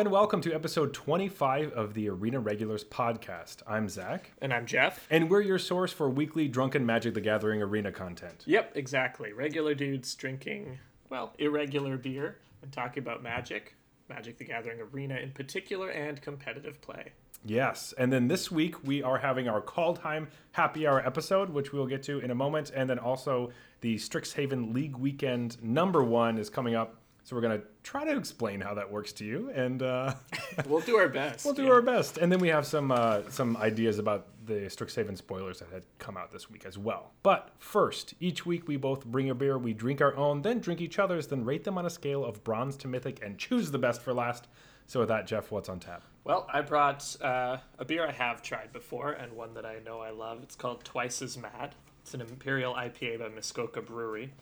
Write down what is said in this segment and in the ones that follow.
And welcome to episode 25 of the Arena Regulars podcast. I'm Zach, And I'm Jeff. and we're your source for weekly Drunken Magic the Gathering arena content. Yep, exactly. Regular dudes drinking, well, irregular beer and talking about magic, Magic the Gathering Arena in particular, and competitive play. Yes, and then this week we are having our Kaldheim Happy Hour episode, which we'll get to in a moment, and then also the Strixhaven League Weekend number one is coming up. So we're gonna try to explain how that works to you, and uh, We'll do our best. we'll do yeah. our best. And then we have some uh, some ideas about the Strixhaven spoilers that had come out this week as well. But first, each week we both bring a beer, we drink our own, then drink each other's, then rate them on a scale of bronze to mythic, and choose the best for last. So with that, Jeff, what's on tap? Well, I brought uh, a beer I have tried before and one that I know I love. It's called Twice as Mad. It's an Imperial IPA by Muskoka Brewery.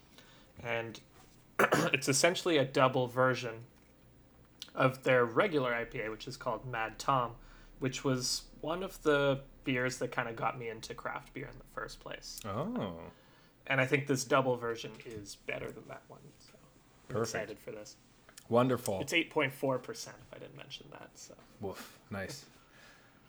And it's essentially a double version of their regular IPA, which is called Mad Tom, which was one of the beers that kind of got me into craft beer in the first place. Oh, And I think this double version is better than that one. So I'm Perfect. excited for this. wonderful. It's 8.4%, if I didn't mention that. So Woof, nice.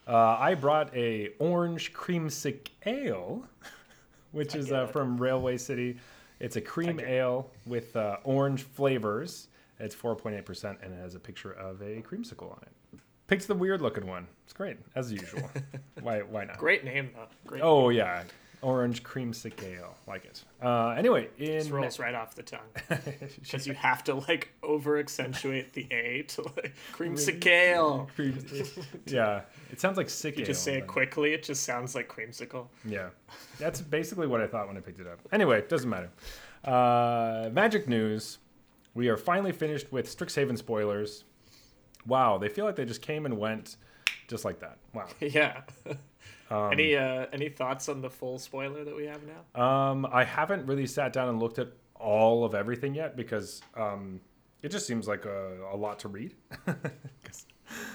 Uh, I brought a orange creamsicle ale, which I is uh, from Railway City. It's a cream ale with uh, orange flavors. It's 4.8% and it has a picture of a creamsicle on it. Picked the weird looking one. It's great, as usual. why, why not? great name, though. Great Oh, yeah. Orange creamsicle ale. Like it. Uh, anyway, in. rolls right off the tongue because you have to like over accentuate the A to like creamsicle. Cream- yeah. It sounds like sick You just say it quickly, it just sounds like creamsicle. Yeah, that's basically what I thought when I picked it up. Anyway, it doesn't matter. Uh, magic news: We are finally finished with Strixhaven spoilers. Wow, they feel like they just came and went, just like that. Wow. yeah. Um, any uh any thoughts on the full spoiler that we have now? Um, I haven't really sat down and looked at all of everything yet because um, it just seems like a, a lot to read.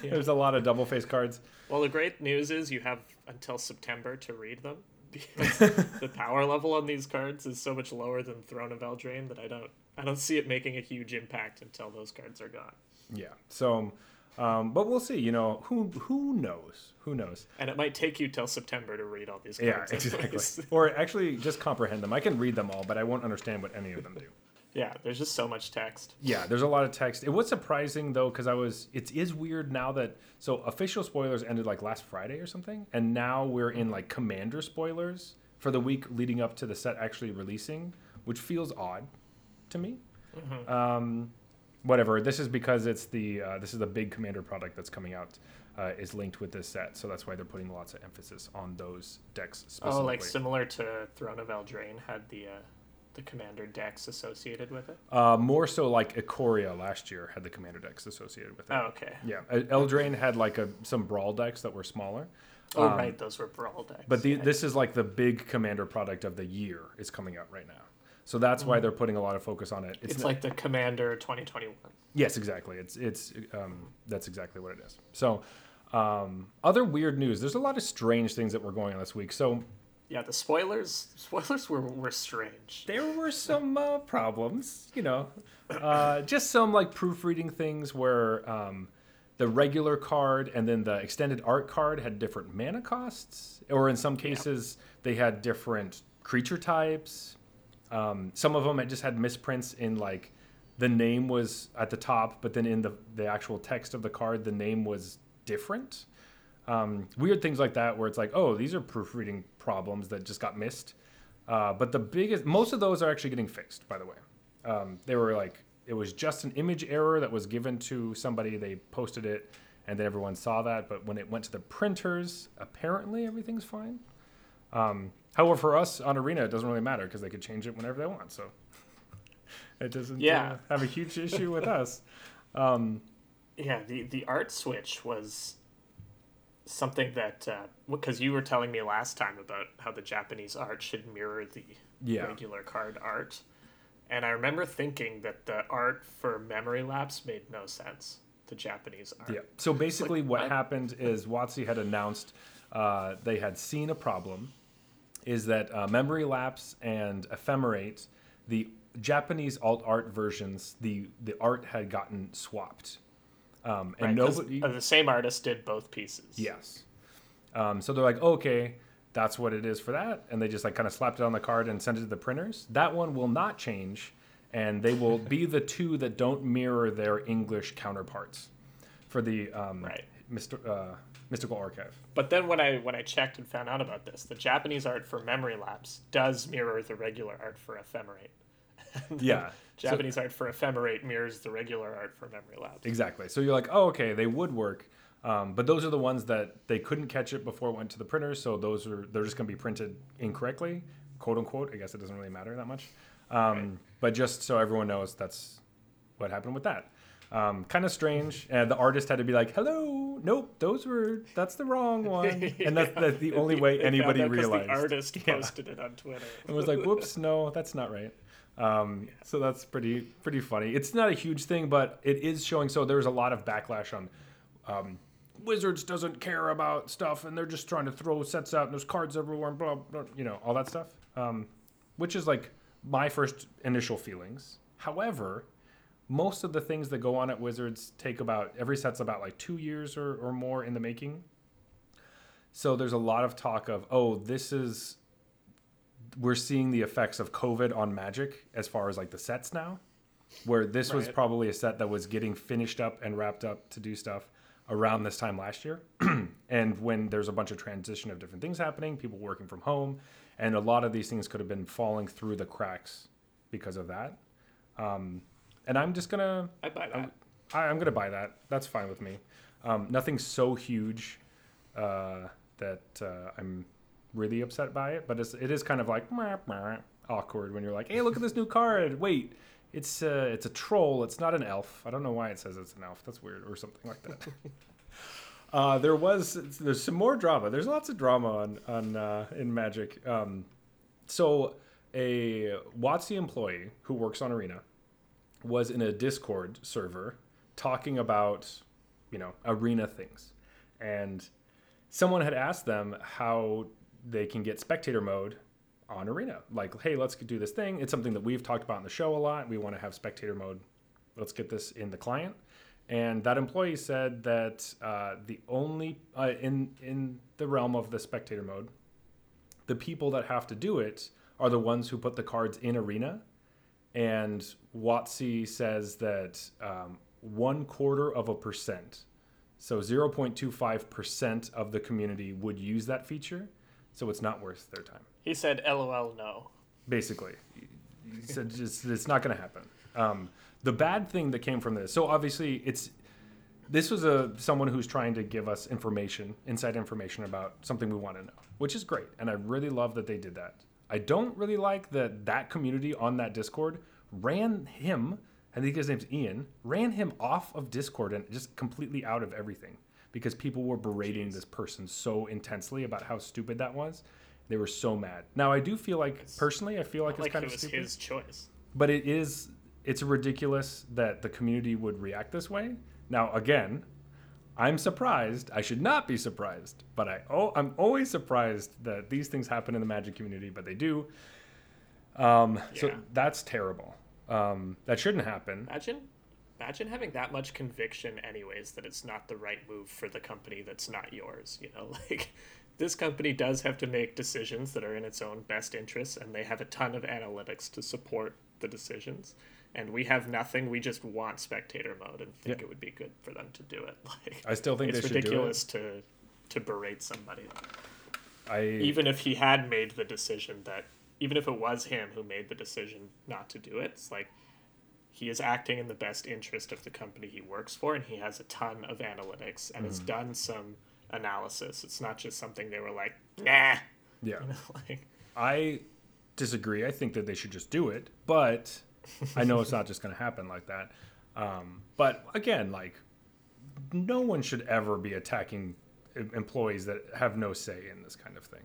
Yeah. There's a lot of double face cards. Well, the great news is you have until September to read them. The power level on these cards is so much lower than Throne of Eldraine that I don't I don't see it making a huge impact until those cards are gone. Yeah. So, um, but we'll see. You know, who who knows? Who knows? And it might take you till September to read all these cards. Yeah, exactly. or actually just comprehend them. I can read them all, but I won't understand what any of them do. yeah, there's just so much text. Yeah, there's a lot of text. It was surprising though, because I was. It is weird now that so official spoilers ended like last Friday or something, and now we're in like commander spoilers for the week leading up to the set actually releasing, which feels odd to me. Um, whatever. This is because it's the uh, this is the big commander product that's coming out. Uh, is linked with this set, so that's why they're putting lots of emphasis on those decks specifically. Oh, like similar to Throne of Eldraine had the uh, the commander decks associated with it. Uh, more so like Ikoria last year had the commander decks associated with it. Oh, okay. Yeah, Eldraine had like a some brawl decks that were smaller, Oh, Um, right, those were brawl decks. but the, yeah. this is like the big commander product of the year is coming out right now. So that's why they're putting a lot of focus on it. It's not- like the Commander 2021. yes, exactly. It's it's um, that's exactly what it is. So um, other weird news. There's a lot of strange things that were going on this week. So Yeah, the spoilers spoilers were were strange. there were some uh, problems, you know, uh, just some like proofreading things where um, the regular card and then the extended art card had different mana costs, or in some cases they had different creature types. Um, some of them it just had misprints in like the name was at the top, but then in the the actual text of the card the name was different. Um, weird things like that where it's like, oh, these are proofreading problems that just got missed. Uh, but the biggest, most of those are actually getting fixed, by the way. Um, they were like, it was just an image error that was given to somebody. They posted it, and then everyone saw that. But when it went to the printers, apparently everything's fine. Um, however, for us on Arena, it doesn't really matter because they could change it whenever they want. So it doesn't Yeah. uh, have a huge issue with us. Um, Yeah, the the art switch was something that because you were telling me last time about how the Japanese art should mirror the Yeah. regular card art, and I remember thinking that the art for Memory Lapse made no sense. The Japanese art. Yeah. So basically, what what? happened is WotC had announced uh, they had seen a problem. Is that uh, memory lapse and ephemerate, the Japanese alt art versions, the the art had gotten swapped. Um, Right, nobody. the same artist did both pieces. Yes. Um, so they're like, okay, that's what it is for that, and they just like kind of slapped it on the card and sent it to the printers. That one will not change, and they will be the two that don't mirror their English counterparts for the um, Right. Myst- uh, mystical archive. But then when I when I checked and found out about this, the Japanese art for Memory Lapse does mirror the regular art for Ephemerate. Yeah. So- Japanese art for Ephemerate mirrors the regular art for Memory Lapse. Exactly. So you're like, oh, okay, they would work, um, but those are the ones that they couldn't catch it before it went to the printers. So those are they're just going to be printed incorrectly, quote unquote. I guess it doesn't really matter that much, um, Right. but just so everyone knows, that's what happened with that. Um, kind of strange, and the artist had to be like, "Hello, nope, those were that's the wrong one," and that's, that's the only way anybody realized. The artist Yeah. posted it on Twitter. and was like, "Whoops, no, that's not right." Um, So that's pretty pretty funny. It's not a huge thing, but it is showing. So there's a lot of backlash on um, Wizards doesn't care about stuff, and they're just trying to throw sets out, and there's cards everywhere, and blah blah, you know, all that stuff. Um, which is like my first initial feelings. However, most of the things that go on at Wizards take about every set's about like two years or, or more in the making. So there's a lot of talk of, oh, this is we're seeing the effects of COVID on Magic as far as like the sets now, where this was probably a set that was getting finished up and wrapped up to do stuff around this time last year. and when there's a bunch of transition of different things happening, people working from home, and a lot of these things could have been falling through the cracks because of that. Um, and I'm just gonna I buy that. I, I'm gonna buy that. That's fine with me. Um, nothing so huge uh, that uh, I'm really upset by it, but it's, it is kind of like meh, meh, awkward when you're like, "Hey, look at this new card." Wait, it's uh, it's a troll. It's not an elf. I don't know why it says it's an elf. That's weird, or something like that. uh, there was there's some more drama. There's lots of drama on on uh, in Magic. Um, so a WotC employee who works on Arena was in a Discord server talking about, you know, arena things. And someone had asked them how they can get spectator mode on arena. Like, hey, let's do this thing. It's something that we've talked about in the show a lot. We want to have spectator mode. Let's get this in the client. And that employee said that uh, the only uh, in in the realm of the spectator mode, the people that have to do it are the ones who put the cards in arena and WotC says that um, one quarter of a percent, so 0.25% of the community would use that feature, so it's not worth their time. He said, "LOL, no." Basically, he said just, it's not going to happen. Um, the bad thing that came from this, so obviously it's this was a someone who's trying to give us information, inside information about something we want to know, which is great, and I really love that they did that. I don't really like that that community on that Discord ran him. I think his name's Ian. Ran him off of Discord and just completely out of everything because people were berating this person so intensely about how stupid that was. They were so mad. Now I do feel like personally, I feel like it's Like kind it of was stupid his choice. but it is it's ridiculous that the community would react this way now again i'm surprised i should not be surprised but i oh i'm always surprised that these things happen in the magic community but they do um, so that's terrible um, that shouldn't happen Imagine, imagine having that much conviction, anyways, that it's not the right move for the company that's not yours. You know, like this company does have to make decisions that are in its own best interests, and they have a ton of analytics to support the decisions. And we have nothing. We just want spectator mode and think Yeah. it would be good for them to do it. Like i still think it's they should ridiculous to to berate somebody, i even if he had made the decision that, even if it was him who made the decision not to do it. It's like he is acting in the best interest of the company he works for, and he has a ton of analytics and Mm-hmm. has done some analysis. It's not just something they were like, nah. yeah You know, like, I disagree. I think that they should just do it, but I know it's not just going to happen like that. Um, but again, like no one should ever be attacking employees that have no say in this kind of thing.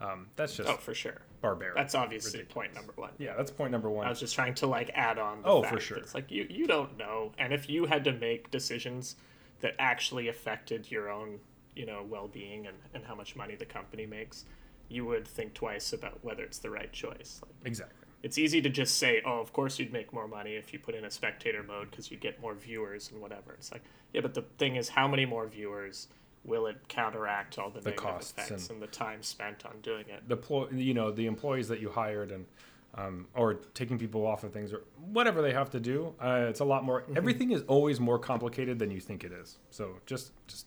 Um, that's just oh, for sure. barbaric. That's obviously Ridiculous. point number one. yeah, that's point number one. I was just trying to like add on. The Oh, fact for sure. that It's like you you don't know, and if you had to make decisions that actually affected your own you know well being and and how much money the company makes, you would think twice about whether it's the right choice. Like, exactly. It's easy to just say, oh, of course you'd make more money if you put in a spectator mode because you'd get more viewers and whatever. It's like, yeah, but the thing is, how many more viewers will it counteract all the, The negative costs effects and, and- the time spent on doing it? the plo- you know the employees that you hired and um, or taking people off of things or whatever they have to do uh, it's a lot more everything is always more complicated than you think it is so just just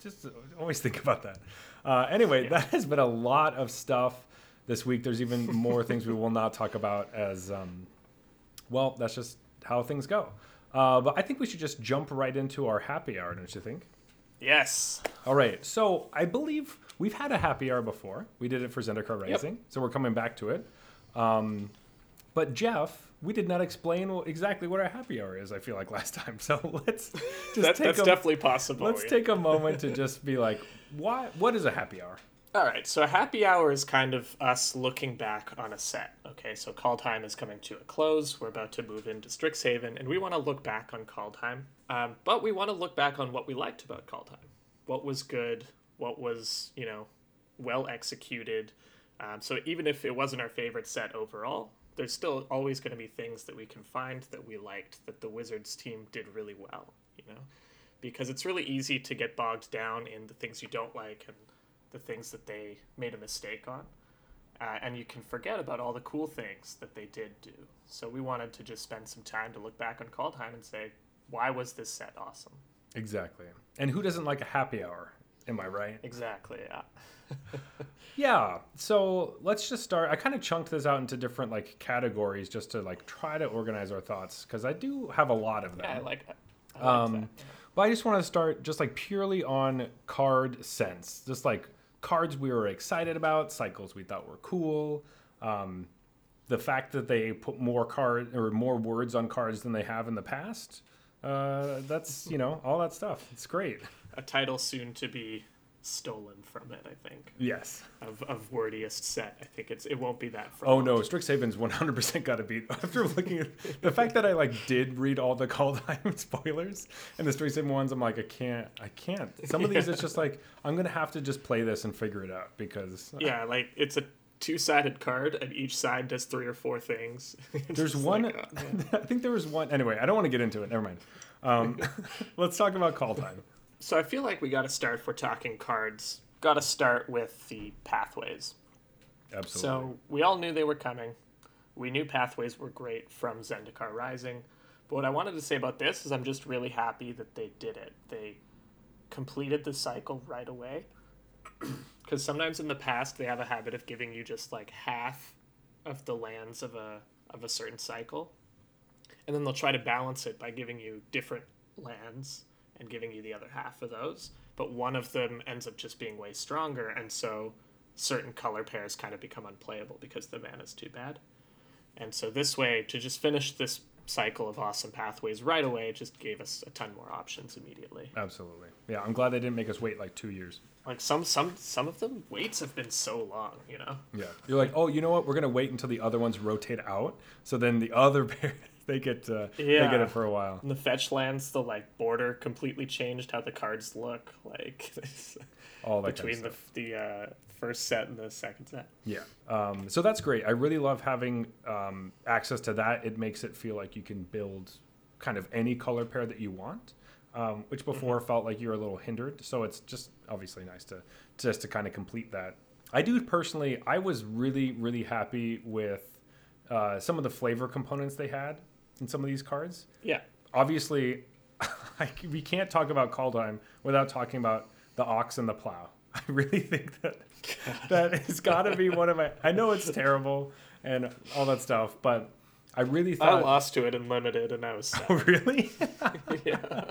just always think about that uh, anyway Yeah. that has been a lot of stuff this week there's even more things we will not talk about as um, well that's just how things go uh, but i think we should just jump right into our happy hour don't you think Yes. all right. So I believe we've had a happy hour before. We did it for Zendikar Rising. So we're coming back to it. Um, but Jeff, we did not explain exactly what our happy hour is. I feel like last time. So let's just That, take that's a, definitely possible. let's yeah. take a moment to just be like, why? What is a happy hour? All right, so happy hour is kind of us looking back on a set. Okay, so Kaldheim is coming to a close. We're about to move into Strixhaven, and we want to look back on Kaldheim. Um, but we want to look back on what we liked about Kaldheim. What was good? What was, you know, well executed? Um, so even if it wasn't our favorite set overall, there's still always going to be things that we can find that we liked that the Wizards team did really well, you know? Because it's really easy to get bogged down in the things you don't like and the things that they made a mistake on. Uh, and you can forget about all the cool things that they did do. So we wanted to just spend some time to look back on Kaldheim and say, why was this set awesome? Exactly. And who doesn't like a happy hour? Am I right? Exactly, yeah. Yeah. So let's just start. I kind of chunked this out into different like categories just to like try to organize our thoughts because I do have a lot of them. Yeah, I like that. I like Um, that. But I just want to start just like purely on card sense, just like cards we were excited about, cycles we thought were cool, um, the fact that they put more card or more words on cards than they have in the past. Uh, that's you know all that stuff. It's great. A title soon to be stolen from it, I think. Yes. Of, of wordiest set. I think it's it won't be that for Oh no, Strixhaven's 100% got to beat. After looking at the fact that I like did read all the Kaldheim spoilers and the Strixhaven ones, I'm like, I can't, I can't. Some of these, it's just like I'm gonna have to just play this and figure it out because Yeah, like it's a two sided card and each side does three or four things. It's there's one. like, oh. I think there was one. Anyway, I don't want to get into it. Never mind. Um, let's talk about Kaldheim. So I feel like we got to start if we're talking cards. Got to start with the pathways. Absolutely. So we all knew they were coming. We knew pathways were great from Zendikar Rising. But what I wanted to say about this is I'm just really happy that they did it. They completed the cycle right away. Because sometimes in the past they have a habit of giving you just like half of the lands of a of a certain cycle, and then they'll try to balance it by giving you different lands and giving you the other half of those. But one of them ends up just being way stronger, and so certain color pairs kind of become unplayable because the mana's too bad. And so this way, to just finish this cycle of awesome pathways right away, it just gave us a ton more options immediately. Absolutely. Yeah, I'm glad they didn't make us wait like two years. Like some some some of them waits have been so long, you know. Yeah. You're like, oh, you know what? We're gonna wait until the other ones rotate out, so then the other pair they get uh, they get it for a while. And the fetch lands, the like border completely changed how the cards look, like All that between kind of the the uh, first set and the second set. Yeah. Um, so that's great. I really love having um, access to that. It makes it feel like you can build kind of any color pair that you want, um, which before felt like you were a little hindered. So it's just obviously nice to just to kind of complete that. I do personally. I was really really happy with uh, some of the flavor components they had in some of these cards. Yeah, Obviously, we can't talk about Kaldheim without talking about the ox and the plow. I really think that that has got to be one of my. I know it's terrible and all that stuff, but I really thought I lost to it in limited, and I was sad. Oh, really? yeah.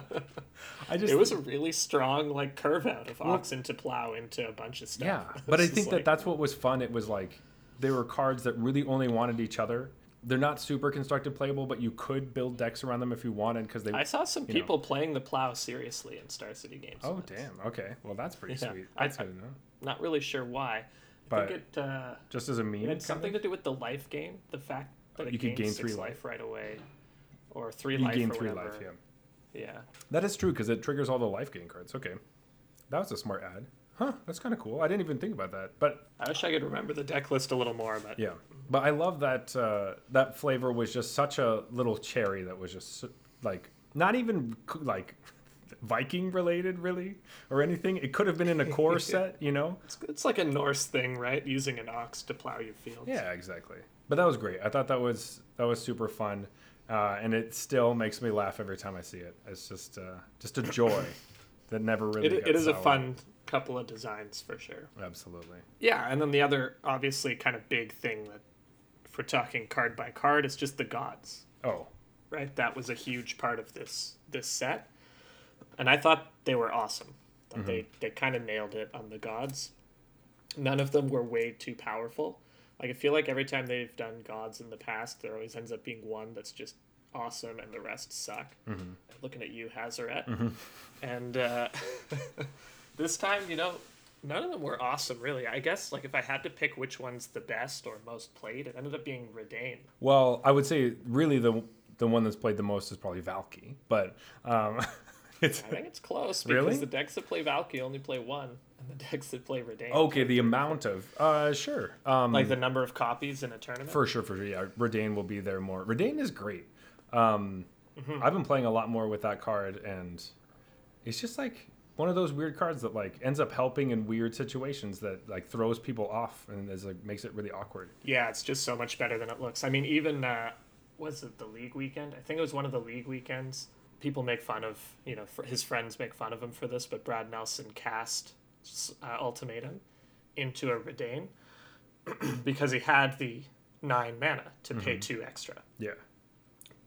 I just. It was a really strong like curve out of ox into plow into a bunch of stuff. Yeah, but I think that like, that's what was fun. It was like they were cards that really only wanted each other. They're not super constructed playable, but you could build decks around them if you wanted because they. I saw some you know. people playing the plow seriously in Star City games. oh once. damn! Okay, well that's pretty Yeah. sweet. I- That's good to know. Not really sure why. I But- think it, uh, Just as a meme, it had something of? to do with the life game. The fact that it You could gain three life right away, or three You life. gain three whatever. life. Yeah. Yeah. That is true because it triggers all the life gain cards. Okay, that was a smart ad. Huh, that's kind of cool. I didn't even think about that. But I wish I could remember the deck list a little more, but yeah, but I love that uh, that flavor was just such a little cherry that was just like not even like Viking related really or anything. It could have been in a core set, you know. it's, it's like a Norse thing, right? Using an ox to plow your fields. Yeah, exactly. But that was great. I thought that was that was super fun, uh, and it still makes me laugh every time I see it. It's just uh, just a joy that never really. It, it is a fun couple of designs for sure. Absolutely. Yeah, and then the other obviously kind of big thing that if we're talking card by card it's just the gods. Oh, right? That was a huge part of this this set, and I thought they were awesome. That mm-hmm. They they kind of nailed it on the gods. None of them were way too powerful. Like I feel like every time they've done gods in the past, there always ends up being one that's just awesome and the rest suck. Mm-hmm. Looking at you, Hazoret, mm-hmm. and uh, this time, you know. None of them were awesome, really. I guess, like, if I had to pick which one's the best or most played, it ended up being Reidane. well, I would say really the the one that's played the most is probably Valki, but um, it's I think it's close because Really? the decks that play Valki only play one, and the decks that play Reidane. okay. The amount of uh, sure, um, Like the number of copies in a tournament. for sure, for sure. Yeah, Reidane will be there more. Reidane is great. Um, Mm-hmm. I've been playing a lot more with that card, and it's just like one of those weird cards that like ends up helping in weird situations that like throws people off and is like makes it really awkward. yeah, it's just so much better than it looks. I mean, even uh, was it the league weekend? I think it was one of the league weekends. People make fun of you know fr- his friends make fun of him for this, but Brad Nelson cast uh, ultimatum into a Reidane because he had the nine mana to pay two extra. Yeah.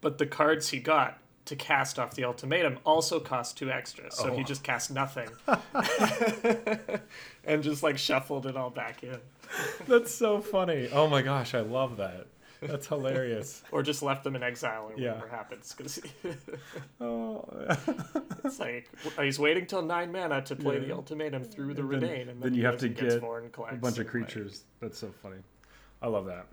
But the cards he got to cast off the ultimatum also cost two extras. so he Oh. just cast nothing, and just like shuffled it all back in, That's so funny. Oh my gosh, I love that. That's hilarious. or just left them in exile, or Yeah. whatever happens. Because oh, it's like he's waiting till nine mana to play the ultimatum through the And then- Reidane, and then, then you have to get a bunch of and, like- creatures. That's so funny. I love that.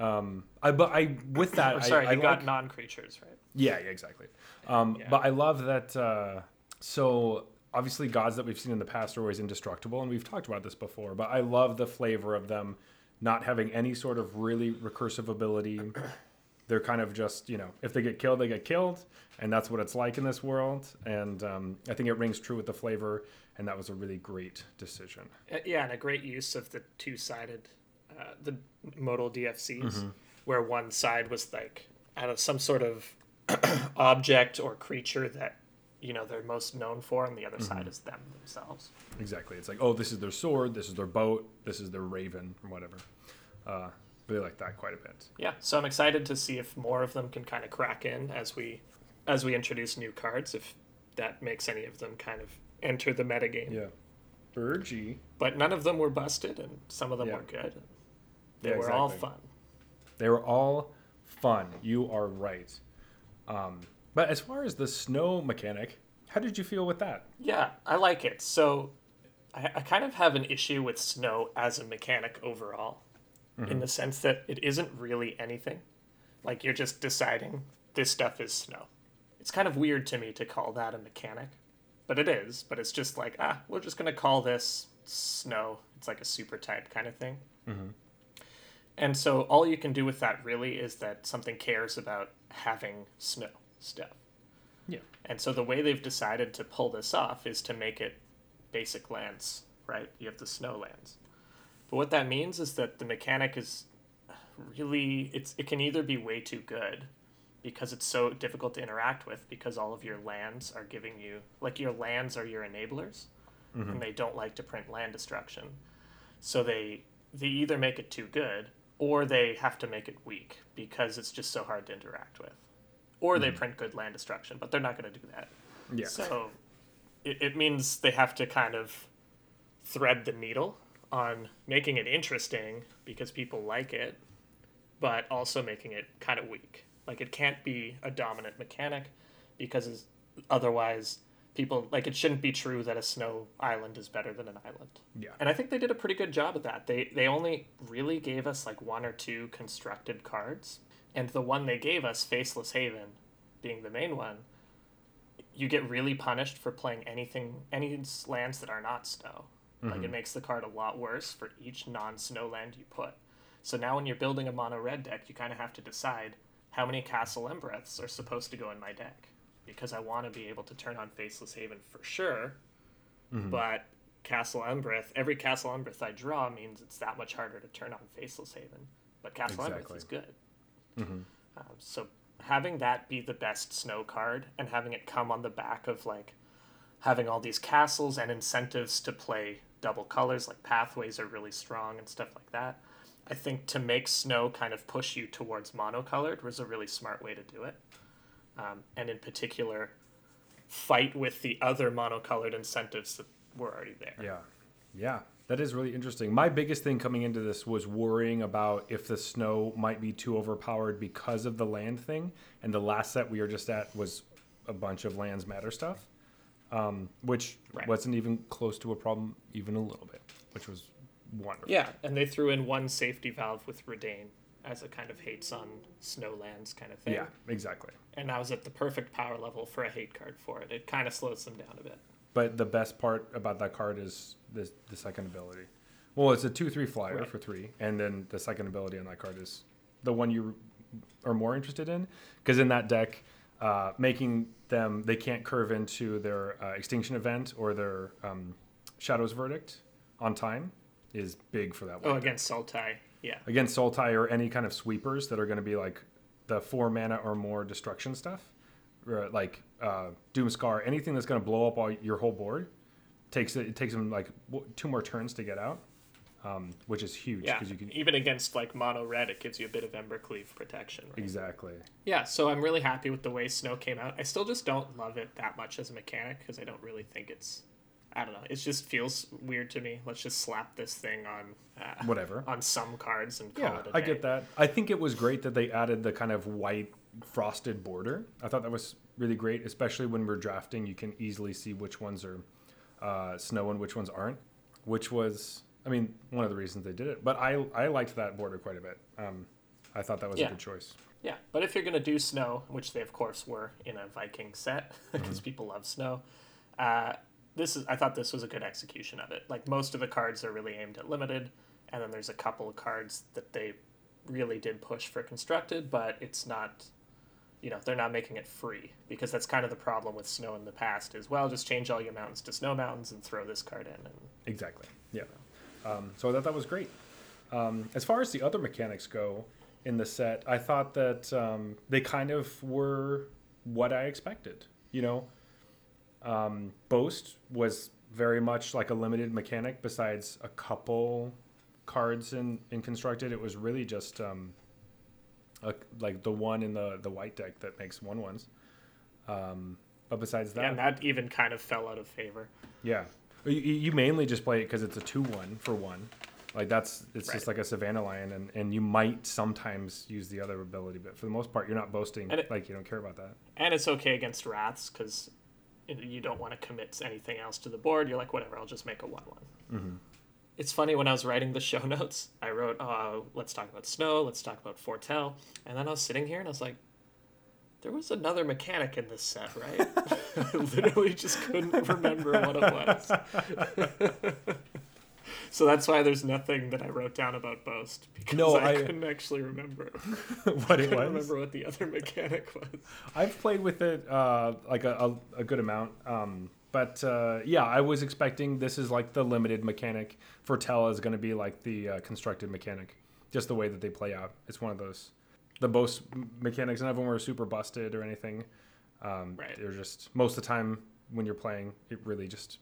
Um, I but I with that Or, sorry, I, I got like- non-creatures, right? Yeah, yeah, exactly. Um, Yeah. But I love that. Uh, so obviously, gods that we've seen in the past are always indestructible, and we've talked about this before. But I love the flavor of them not having any sort of really recursive ability. They're kind of just, you know, if they get killed, they get killed, and that's what it's like in this world. And um, I think it rings true with the flavor, and that was a really great decision. Uh, Yeah, and a great use of the two-sided, uh, the modal DFCs, Mm-hmm. where one side was like out of some sort of object or creature that you know they're most known for, and the other Mm-hmm. side is them themselves. Exactly. It's like, oh, this is their sword, this is their boat, this is their raven, or whatever. Uh, really like that quite a bit. Yeah, so I'm excited to see if more of them can kind of crack in as we as we introduce new cards. If that makes any of them kind of enter the metagame. Yeah. Burgee. But none of them were busted, and some of them Yeah. were good. They were all fun. They were all fun. You are right. Um, but as far as the snow mechanic, how did you feel with that? Yeah, I like it. So I, I kind of have an issue with snow as a mechanic overall, in the sense that it isn't really anything. Like you're just deciding this stuff is snow. It's kind of weird to me to call that a mechanic, but it is. But it's just like ah, we're just gonna call this snow. It's like a super type kind of thing. And so all you can do with that really is that something cares about having snow stuff. Yeah. And so the way they've decided to pull this off is to make it basic lands, right? You have the snow lands. But what that means is that the mechanic is really it's it can either be way too good because it's so difficult to interact with because all of your lands are giving you like your lands are your enablers mm-hmm. and they don't like to print land destruction. So they they either make it too good or they have to make it weak because it's just so hard to interact with. Or they hmm. print good land destruction, but they're not going to do that. Yeah. So it, it means they have to kind of thread the needle on making it interesting because people like it, but also making it kind of weak. Like it can't be a dominant mechanic because otherwise people like it shouldn't be true that a snow island is better than an island. Yeah. And I think they did a pretty good job at that. They they only really gave us like one or two constructed cards, and the one they gave us, Faceless Haven, being the main one, you get really punished for playing anything any lands that are not snow. Like it mm-hmm. makes the card a lot worse for each non-snow land you put. So now when you're building a mono red deck, you kind of have to decide how many Castle Embereths are supposed to go in my deck because I want to be able to turn on Faceless Haven for sure. But Castle Embereth, every Castle Embereth I draw means it's that much harder to turn on Faceless Haven. But Castle Exactly. Embereth is good. Um, so having that be the best snow card and having it come on the back of like having all these castles and incentives to play double colors like pathways are really strong and stuff like that i think to make snow kind of push you towards monocolored was a really smart way to do it um, and in particular fight with the other monocolored incentives that were already there Yeah. Yeah. That is really interesting. My biggest thing coming into this was worrying about if the snow might be too overpowered because of the land thing. And the last set we were just at was a bunch of lands matter stuff, um, which Right. wasn't even close to a problem, even a little bit, which was wonderful. yeah and they threw in one safety valve with Redain as a kind of hates on snow lands kind of thing Yeah, exactly. and I was at the perfect power level for a hate card for it. It kind of slows them down a bit. But the best part about that card is the, the second ability. Well, it's a 2 3 flyer Right. for three. And then the second ability on that card is the one you are more interested in. Because in that deck, uh, making them, they can't curve into their uh, extinction event or their um, Shadow's Verdict on time is big for that Oh, one. against Sultai, yeah, Against Sultai or any kind of sweepers that are going to be like the four mana or more destruction stuff, or like uh, Doomskar, anything that's going to blow up all your whole board, takes it, takes them like two more turns to get out, um, which is huge yeah. because you can Even against like mono red, it gives you a bit of Embercleave protection. Right? exactly. Yeah, so I'm really happy with the way Snow came out. I still just don't love it that much as a mechanic because I don't really think it's. I don't know. It just feels weird to me. Let's just slap this thing on uh, Whatever. on some cards and call Yeah, it a I get that. I think it was great that they added the kind of white frosted border. I thought that was really great, especially when we're drafting. You can easily see which ones are uh, snow and which ones aren't. Which was, I mean, one of the reasons they did it. But I I liked that border quite a bit. Um, I thought that was Yeah. a good choice. Yeah, but if you're gonna do snow, which they of course were in a Viking set, because Mm-hmm. people love snow, uh, this is I thought this was a good execution of it. Like most of the cards are really aimed at limited, and then there's a couple of cards that they really did push for constructed, but it's not. You know, they're not making it free because that's kind of the problem with snow in the past. Is well, just change all your mountains to snow mountains and throw this card in, and Exactly. Yeah. Um, so I thought that was great. Um, as far as the other mechanics go in the set, I thought that um, they kind of were what I expected. You know, um, Boast was very much like a limited mechanic. Besides a couple cards in, in constructed, it was really just um, a, like the one in the the white deck that makes one ones. Um, but besides that, and that even kind of fell out of favor. yeah, you, you mainly just play it because it's a two-one for one. Like that's it's Right. just like a Savannah Lion, and, and you might sometimes use the other ability, but for the most part, you're not boasting. It- like you don't care about that. And it's okay against wraths because you don't want to commit anything else to the board. You're like, whatever, I'll just make a 1 one. Mm-hmm. It's funny when I was writing the show notes, I wrote, oh, let's talk about snow, let's talk about foretell. And then I was sitting here and I was like, there was another mechanic in this set, right? I literally just couldn't remember what it was. so that's why there's nothing that I wrote down about Boast because No, I, I- couldn't actually remember. what it was. I it couldn't was. remember what the other mechanic was. I've played with it uh, like a, a, a good amount, um, but uh, yeah, I was expecting this is like the limited mechanic. Foretell is going to be like the uh, constructed mechanic, just the way that they play out. It's one of those. The boast mechanics, none of them were super busted or anything. Um, Right. They're just most of the time when you're playing, it really just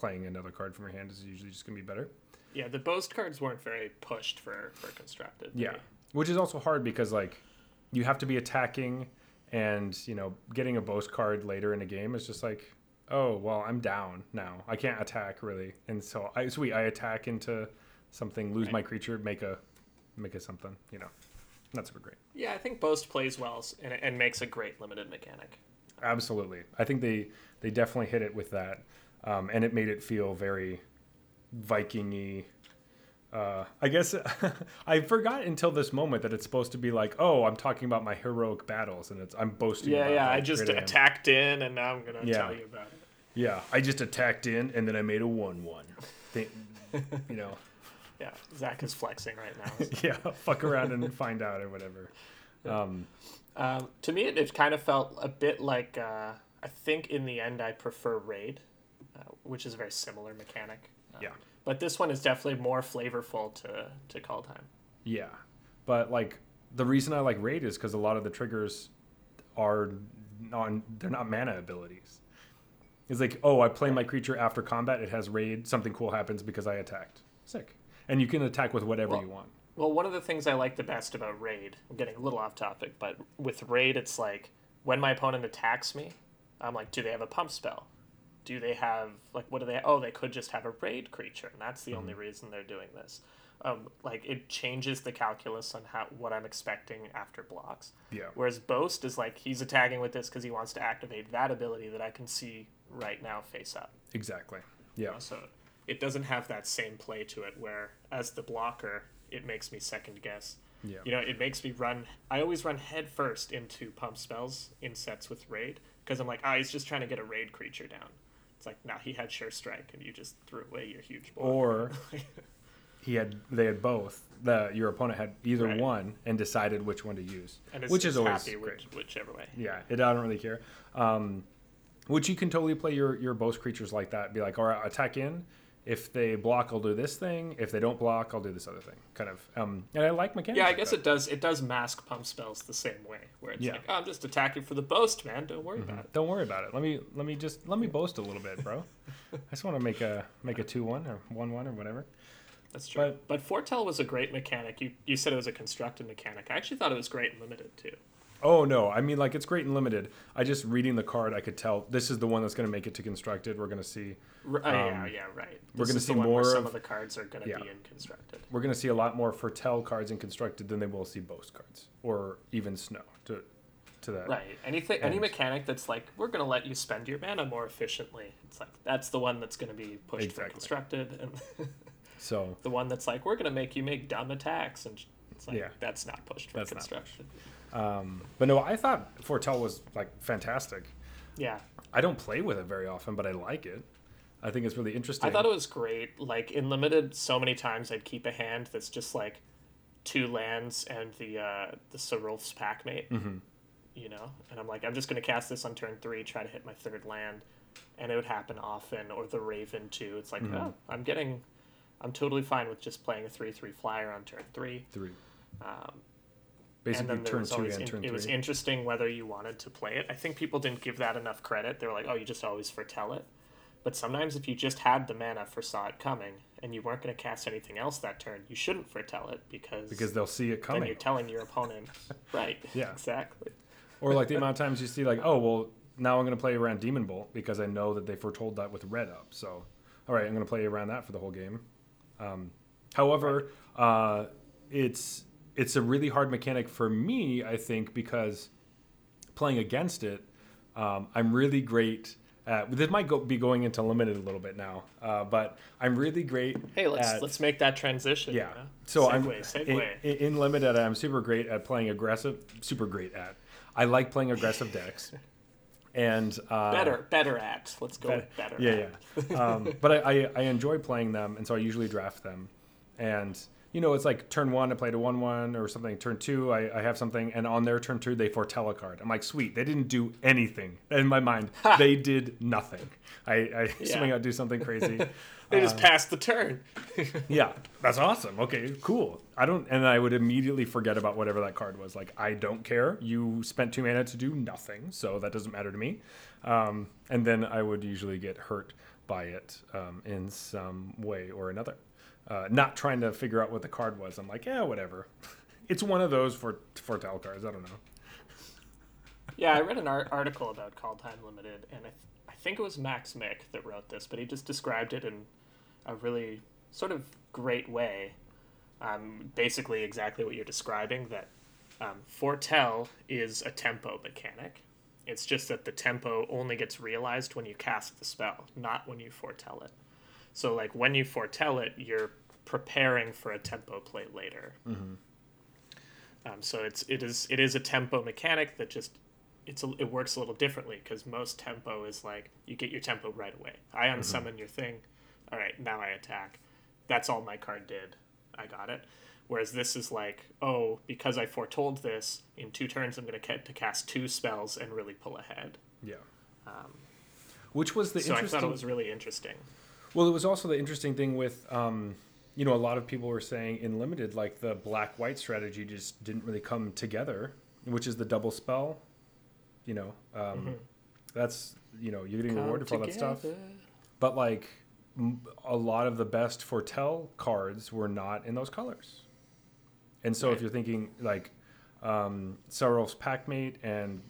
playing another card from your hand is usually just going to be better. Yeah, the boast cards weren't very pushed for for constructed. Yeah, which is also hard because like you have to be attacking, and you know getting a boast card later in a game is just like, oh well, I'm down now. I can't attack really, and so I sweet I attack into something, lose Right. my creature, make a make a something. You know, not super great. Yeah, I think boast plays well and, and makes a great limited mechanic. Absolutely, I think they they definitely hit it with that, um, and it made it feel very Viking-y. Uh, I guess I forgot until this moment that it's supposed to be like, oh, I'm talking about my heroic battles, and it's I'm boasting. Yeah, yeah. I just attacked in, and now I'm gonna Yeah. tell you about it. Yeah, I just attacked in, and then I made a one-one. you know, Yeah, Zach is flexing right now. yeah, fuck around and find out or whatever. Um, Um, to me, it, it kind of felt a bit like uh, I think in the end I prefer Raid, which is a very similar mechanic. Um, Yeah. But this one is definitely more flavorful to to Kaldheim. yeah, but like the reason I like raid is because a lot of the triggers are non they're not mana abilities. It's like, oh, I play my creature after combat. It has raid. Something cool happens because I attacked. Sick. And you can attack with whatever Well- you want. Well, one of the things I like the best about Raid, I'm getting a little off topic, but with Raid, it's like when my opponent attacks me, I'm like, do they have a pump spell? Do they have like what do they? Oh, they could just have a raid creature, and that's the only reason they're doing this. Um, like it changes the calculus on how what I'm expecting after blocks. Yeah. Whereas Boast is like he's attacking with this because he wants to activate that ability that I can see right now face up. Exactly. Yeah. So it doesn't have that same play to it where as the blocker it makes me second guess. Yeah. You know, it makes me run I always run head first into pump spells in sets with raid because I'm like, ah, he's just trying to get a raid creature down. It's like, nah, he had sure strike and you just threw away your huge board. Or he had they had both. The your opponent had either Right. one and decided which one to use, and it's, which is always happy which, whichever way. Yeah, it, I don't really care. Um, which you can totally play your your both creatures like that. Be like, all right, attack in. If they block, I'll do this thing. If they don't block, I'll do this other thing. Kind of. Um, and I like mechanics. Yeah, I guess it does. It does mask pump spells the same way, where it's Yeah. like, oh, I'm just attacking for the boast, man. Don't worry about it. Don't worry about it. Let me let me just let me boast a little bit, bro. I just want to make a make a two one or one one or whatever. That's true. But, Foretell was a great mechanic. You you said it was a constructed mechanic. I actually thought it was great and limited too. Oh no, I mean like it's great and limited. I just reading the card, I could tell this is the one that's going to make it to constructed. We're going to see R- uh, yeah, Um, yeah, right. we're gonna is the see more some of- the cards are going to Yeah. be in constructed. we're going to see a lot more foretell cards in constructed than they will see boast cards or even snow to to that. Right. Anything, any mechanic that's like, we're going to let you spend your mana more efficiently. It's like that's the one that's going to be pushed for constructed, and So the one that's like, we're going to make you make dumb attacks, and it's like Yeah. that's not pushed for That's not constructed. Um, but no, I thought Foretell was like fantastic. Yeah, I don't play with it very often, but I like it. I think it's really interesting. I thought it was great. Like in limited, so many times I'd keep a hand that's just like two lands and the uh, the Sarulf's Packmate. Mm-hmm. You know, and I'm like, I'm just gonna cast this on turn three, try to hit my third land, and it would happen often. Or the Raven too. It's like, Mhm. oh, I'm getting, I'm totally fine with just playing a three three flyer on turn three. three. Um, Basically, and then there turn was two and in- turn it was interesting whether you wanted to play it. I think people didn't give that enough credit. They were like, "Oh, you just always foretell it." But sometimes, if you just had the mana, for saw it coming, and you weren't going to cast anything else that turn, you shouldn't foretell it because because they'll see it then coming. you're telling your opponent, right? Yeah. exactly. Or like the amount of times you see like, oh well, now I'm going to play around Demon Bolt because I know that they foretold that with red up. So, all right, I'm going to play around that for the whole game. Um, however, uh, it's it's a really hard mechanic for me, I think, because playing against it, um, I'm really great. At, this might go, be going into limited a little bit now, uh, but I'm really great. Hey, let's at- let's make that transition. yeah. you know? So I'm segue. In, in limited. I'm super great at playing aggressive. Super great at. I like playing aggressive decks. And uh, better, better at. Let's go better- better. Yeah, at. yeah. um, but I, I, I enjoy playing them, and so I usually draft them. And you know, it's like turn one, I played a one-one or something. Turn two, I, I have something, and on their turn two, they foretell a card. I'm like, sweet. They didn't do anything in my mind. they did nothing. I, I Yeah. swing out, do something crazy. They just passed the turn. Yeah, that's awesome. Okay, cool. I don't, and I would immediately forget about whatever that card was. Like, I don't care. You spent two mana to do nothing, so that doesn't matter to me. Um, and then I would usually get hurt by it um, in some way or another. Uh, not trying to figure out what the card was. I'm like, yeah, whatever. It's one of those for foretell cards. I don't know. Yeah, I read an art- article about Kaldheim Limited, and I, th- I think it was Max Mick that wrote this, but he just described it in a really sort of great way. Um, basically, exactly what you're describing that um, is a tempo mechanic. It's just that the tempo only gets realized when you cast the spell, not when you foretell it. So, like when you foretell it, you're preparing for a tempo play later. Mm-hmm. Um, so it's it is it is a tempo mechanic that just it's a, it works a little differently because most tempo is like you get your tempo right away. I mm-hmm. unsummon your thing, all right, now I attack. That's all my card did. I got it. Whereas this is like, oh, because I foretold this, in two turns I'm going to get to cast two spells and really pull ahead. Yeah. Um, Which was the So I interesting. thought it was really interesting. Well, it was also the interesting thing with, um, you know, a lot of people were saying in limited, like the black white strategy just didn't really come together, which is the double spell. You know, um, that's you know you're getting rewarded for all that stuff. But like m- a lot of the best foretell cards were not in those colors. And so if you're thinking like um, Sarulf's Packmate and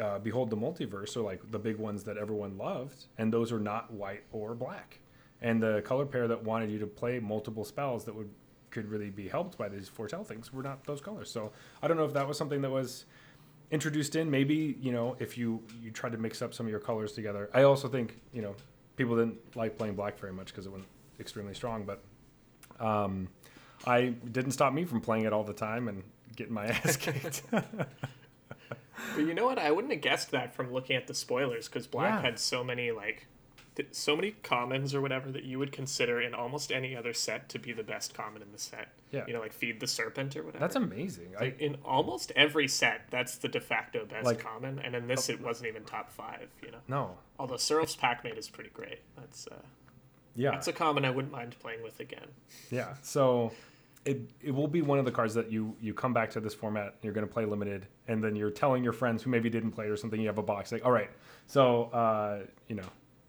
uh, Behold the Multiverse are like the big ones that everyone loved, and those are not white or black. And the color pair that wanted you to play multiple spells that would could really be helped by these foretell things were not those colors. So I don't know if that was something that was introduced in. Maybe you know if you you tried to mix up some of your colors together. I also think you know people didn't like playing black very much because it went extremely strong, but um, I didn't stop me from playing it all the time and getting my ass kicked. But you know what? I wouldn't have guessed that from looking at the spoilers because Black Yeah. had so many like, th- so many commons or whatever that you would consider in almost any other set to be the best common in the set. Yeah. You know, like feed the serpent or whatever. That's amazing. I, in almost every set, that's the de facto best Like- common, and in this, it wasn't even top five. You know, no, although Sarulf's Packmate is pretty great. That's uh, yeah, that's a common I wouldn't mind playing with again. yeah. So it it will be one of the cards that you you come back to this format. You're going to play limited, and then you're telling your friends who maybe didn't play or something. You have a box like, all right, so uh, you know.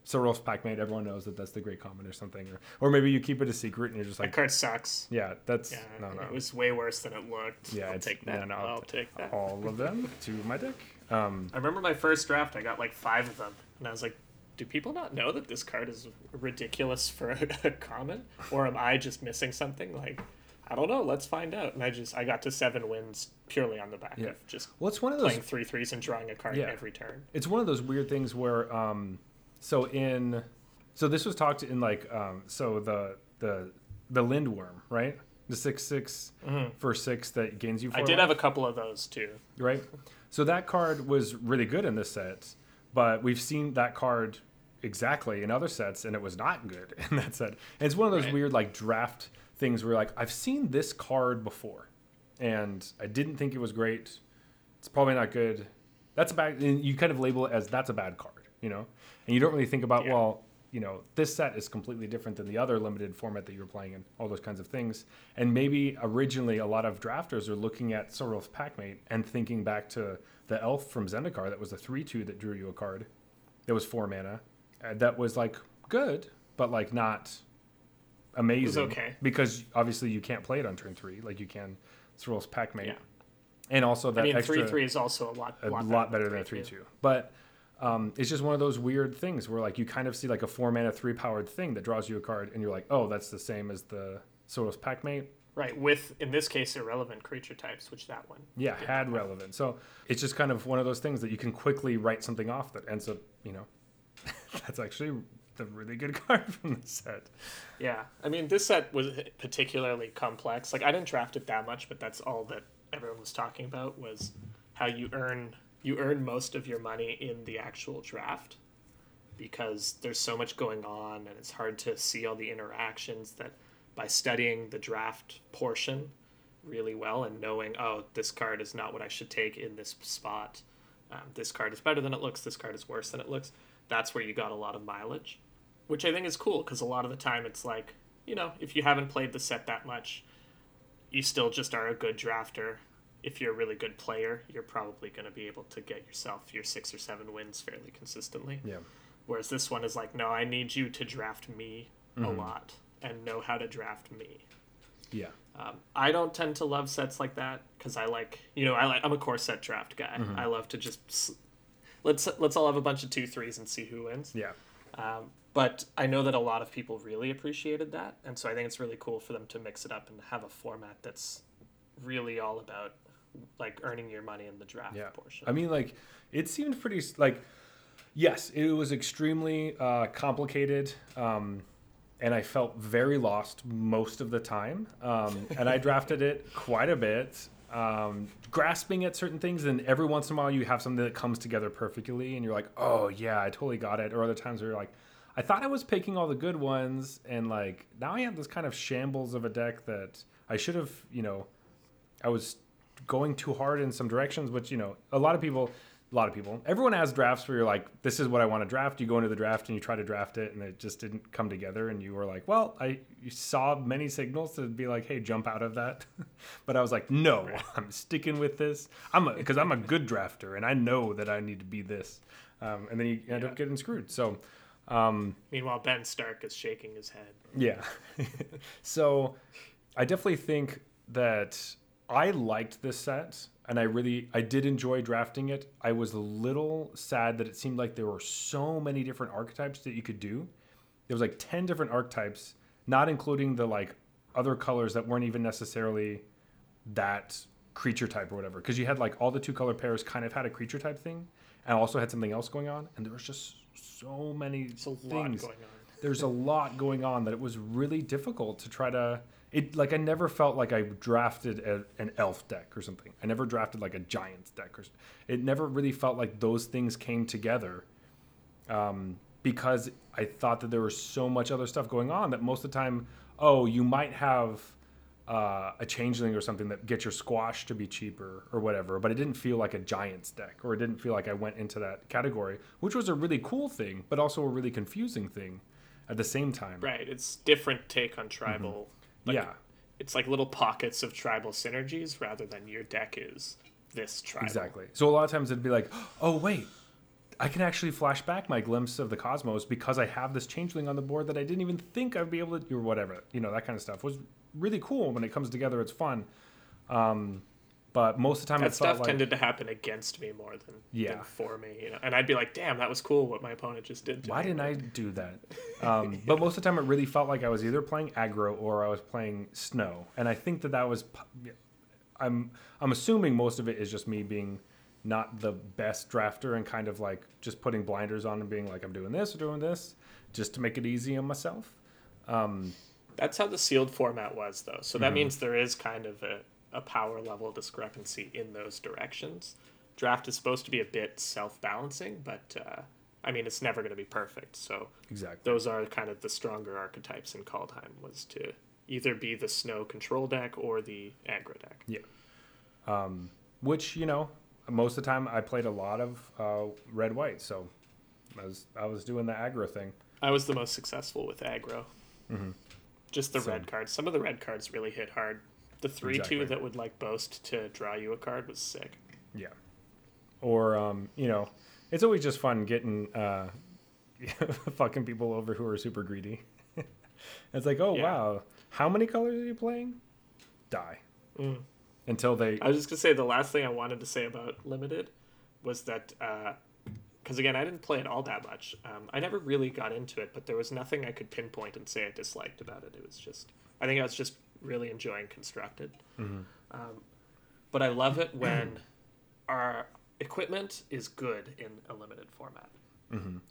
Sarulf's Packmate, everyone knows that that's the great common or something, or or maybe you keep it a secret and you're just like That card sucks. yeah, that's Yeah, no, no, it was way worse than it looked. Yeah, I'll take that. yeah, no, I'll, I'll take that. all of them to my deck. Um, I remember my first draft, I got like five of them, and I was like, do people not know that this card is ridiculous for a, common? Or am I just missing something? Like, I don't know, let's find out. And I just, I got to seven wins purely on the back Yeah. of just well, it's one of those playing three threes and drawing a card Yeah. every turn. it's one of those weird things where um so in so this was talked in like um so the the the Lindwurm right? The six six for six that gains you Mm-hmm. I did life, have a couple of those too. right? So that card was really good in this set but we've seen that card exactly in other sets and it was not good in that set. And it's one of those Right. weird like draft things where like i've seen this card before and i didn't think it was great. It's probably not good. That's a bad and you kind of label it as that's a bad card you know and you don't really think about Yeah. well you know this set is completely different than the other limited format that you were playing in all those kinds of things and maybe originally a lot of drafters are looking at Sarulf's Packmate and thinking back to the elf from Zendikar that was a 3-2 that drew you a card that was 4 mana uh, that was like good but like not amazing okay. because obviously you can't play it on turn 3 like you can Sarulf's Packmate Yeah. and also that I mean, extra three three is also a lot, a lot, better than three two. But um, it's just one of those weird things where like you kind of see like a four mana three powered thing that draws you a card, and you're like, oh, that's the same as the Sarulf's Packmate. Right, with in this case irrelevant creature types, which that one. Yeah, had relevant. So it's just kind of one of those things that you can quickly write something off that ends up, you know, that's actually the really good card from the set. Yeah, I mean, this set was particularly complex. Like, I didn't draft it that much, but that's all that everyone was talking about was how you earn you earn most of your money in the actual draft because there's so much going on and it's hard to see all the interactions that by studying the draft portion really well and knowing oh this card is not what i should take in this spot. Um, this card is better than it looks. This card is worse than it looks. That's where you got a lot of mileage which i think is cool because a lot of the time it's like you know if you haven't played the set that much you still just are a good drafter if you're a really good player you're probably going to be able to get yourself your six or seven wins fairly consistently Yeah. Whereas this one is like, no, I need you to draft me a lot and know how to draft me. Yeah. Um, I don't tend to love sets like that because I like, you know, I like I'm a core set draft guy. I love to just let's let's all have a bunch of two threes and see who wins. Yeah. Um, but I know that a lot of people really appreciated that, and so I think it's really cool for them to mix it up and have a format that's really all about like earning your money in the draft Yeah. portion. I mean, like, it seemed pretty, like, yes, it was extremely uh, complicated. Um, and I felt very lost most of the time. Um, and I drafted it quite a bit, um, grasping at certain things. And every once in a while, you have something that comes together perfectly, and you're like, oh, yeah, I totally got it. Or other times where you're like, I thought I was picking all the good ones, and like now I have this kind of shambles of a deck that I should have, you know, I was going too hard in some directions, which you know, a lot of people, a lot of people, everyone has drafts where you're like, this is what I want to draft. You go into the draft and you try to draft it, and it just didn't come together, and you were like, well, I you saw many signals to be like, hey, jump out of that, but I was like, no, I'm sticking with this. I'm because I'm a good drafter, and I know that I need to be this, um, and then you end Yeah. up getting screwed. So. Um, Meanwhile, Ben Stark is shaking his head. yeah. so I definitely think that I liked this set and I really I did enjoy drafting it. I was a little sad that it seemed like there were so many different archetypes that you could do. There was like 10 different archetypes, not including the like other colors that weren't even necessarily that creature type or whatever because you had like all the two color pairs kind of had a creature type thing and also had something else going on and there was just so many There's a lot things going on. there's a lot going on that it was really difficult to try to it like i never felt like i drafted a, an elf deck or something i never drafted like a giants deck or it never really felt like those things came together um, because i thought that there was so much other stuff going on that most of the time oh you might have uh, a changeling or something that gets your squash to be cheaper or whatever, but it didn't feel like a giants deck, or it didn't feel like I went into that category, which was a really cool thing, but also a really confusing thing at the same time. Right. It's different take on tribal. Like, yeah, It's like little pockets of tribal synergies rather than your deck is this tribal. exactly. So a lot of times it'd be like, oh wait, I can actually flash back my glimpse of the cosmos because I have this changeling on the board that I didn't even think I'd be able to, or whatever. You know, that kind of stuff was really cool when it comes together. It's fun. Um, but most of the time, That stuff like, tended to happen against me more than, Yeah. than for me. You know? And I'd be like, damn, that was cool what my opponent just did to Why me. didn't I do that? Um, But most of the time, it really felt like I was either playing aggro or I was playing snow, and I think that that was. I'm I'm assuming most of it is just me being not the best drafter and kind of like just putting blinders on and being like I'm doing this or doing this just to make it easy on myself. Um, That's how the sealed format was, though. So that Mm-hmm. means there is kind of a, a power level discrepancy in those directions. Draft is supposed to be a bit self balancing, but uh, I mean, it's never going to be perfect. So exactly. those are kind of the stronger archetypes in Kaldheim was to either be the snow control deck or the aggro deck. Um, which you know, most of the time I played a lot of uh, red white, so I was I was doing the aggro thing. I was the most successful with aggro. Just the Mm-hmm. So- red cards. Some of the red cards really hit hard. The three Exactly. two that would like boast to draw you a card was sick. Yeah. Or um, you know, it's always just fun getting uh, fucking people over who are super greedy. it's like, oh Yeah. wow, how many colors are you playing? Die Mm. until they. I was just gonna say the last thing I wanted to say about limited was that because again I didn't play it all that much. Um, I never really got into it, but there was nothing I could pinpoint and say I disliked about it. It was just I think I was just really enjoying constructed. Mhm. Um, but I love it when our equipment is good in a limited format. Mhm.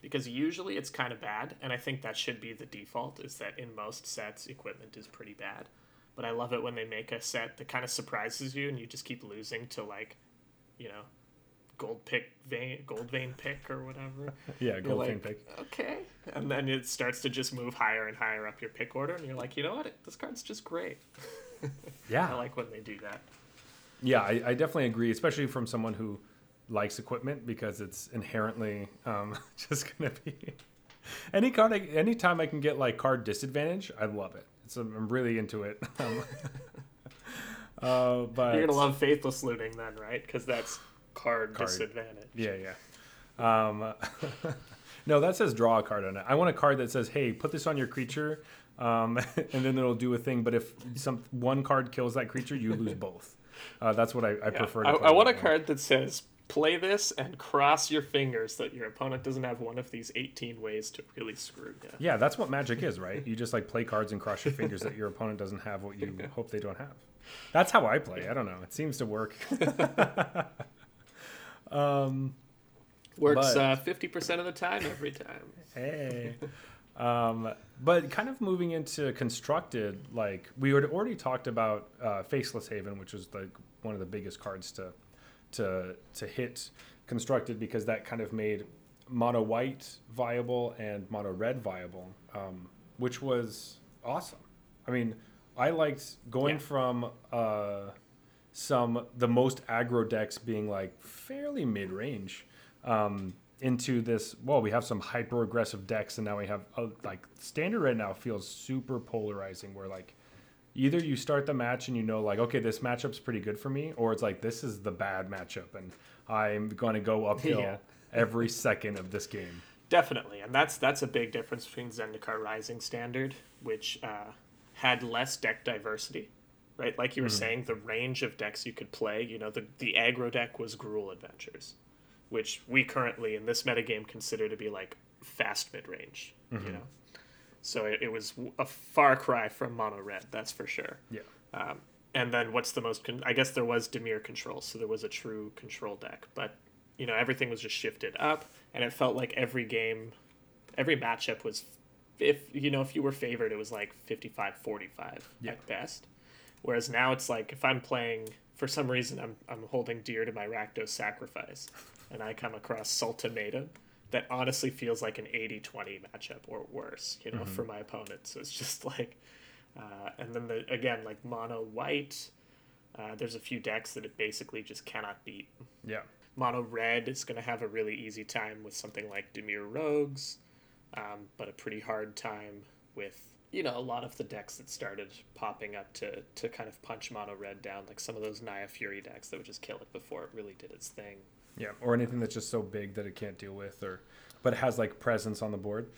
Because usually it's kind of bad, and I think that should be the default. Is that in most sets equipment is pretty bad, but I love it when they make a set that kind of surprises you, and you just keep losing to like, you know, gold pick vein, Goldvein Pick or whatever. Yeah, gold like, fin pick. Okay, and then it starts to just move higher and higher up your pick order, and you're like, you know what, this card's just great. Yeah, I like when they do that. yeah, I, I definitely agree, especially from someone who likes equipment because it's inherently um, just gonna be any card. I, anytime I can get like card disadvantage, I love it. So I'm really into it. Um, uh, but You're gonna love faithless looting then, right? Because that's card, Card. disadvantage. Yeah, yeah. Um, no, that says draw a card on it. I want a card that says, "Hey, put this on your creature," um, and then it'll do a thing. But if some one card kills that creature, you lose both. Uh, that's what I, I Yeah. prefer. To I, I want a card that says play this and cross your fingers that your opponent doesn't have one of these 18 ways to really screw you. Yeah, that's what Magic is, right? You just like play cards and cross your fingers that your opponent doesn't have what you hope they don't have. That's how I play. I don't know. It seems to work. Um, Works uh, 50% of the time every time. hey. Um, but kind of moving into constructed, like we had already talked about uh, Faceless Haven, which was like one of the biggest cards to to to hit constructed because that kind of made mono white viable and mono red viable, um, which was awesome. I mean, I liked going Yeah. from uh, some the most aggro decks being like fairly mid range um, into this. Well, we have some hyper aggressive decks, and now we have uh, like standard right now feels super polarizing. Where like either you start the match and you know like okay this matchup's pretty good for me, or it's like this is the bad matchup and I'm going to go uphill Yeah. every second of this game. Definitely, and that's that's a big difference between Zendikar Rising Standard, which uh, had less deck diversity, right? Like you were saying, the range of decks you could play. You know, the the aggro deck was Gruul Adventures, which we currently in this metagame consider to be like fast mid range. You know, so it, it was a far cry from mono red, that's for sure. Yeah. Um, and then what's the most? Con- I guess there was Dimir control, so there was a true control deck, but you know everything was just shifted up, and it felt like every game, every matchup was, if you know if you were favored, it was like 55-45 Yeah. at best. Whereas now it's like if I'm playing for some reason I'm I'm holding dear to my Rakdos sacrifice, and I come across Sultimatum, that honestly feels like an 80-20 matchup or worse, you know, for my opponent. So it's just like uh, and then the again like mono white. Uh, there's a few decks that it basically just cannot beat. Yeah. Mono red is going to have a really easy time with something like Dimir Rogues, um, but a pretty hard time with you know a lot of the decks that started popping up to to kind of punch mono red down, like some of those Naya Fury decks that would just kill it before it really did its thing. Yeah. Or anything that's just so big that it can't deal with or but it has like presence on the board.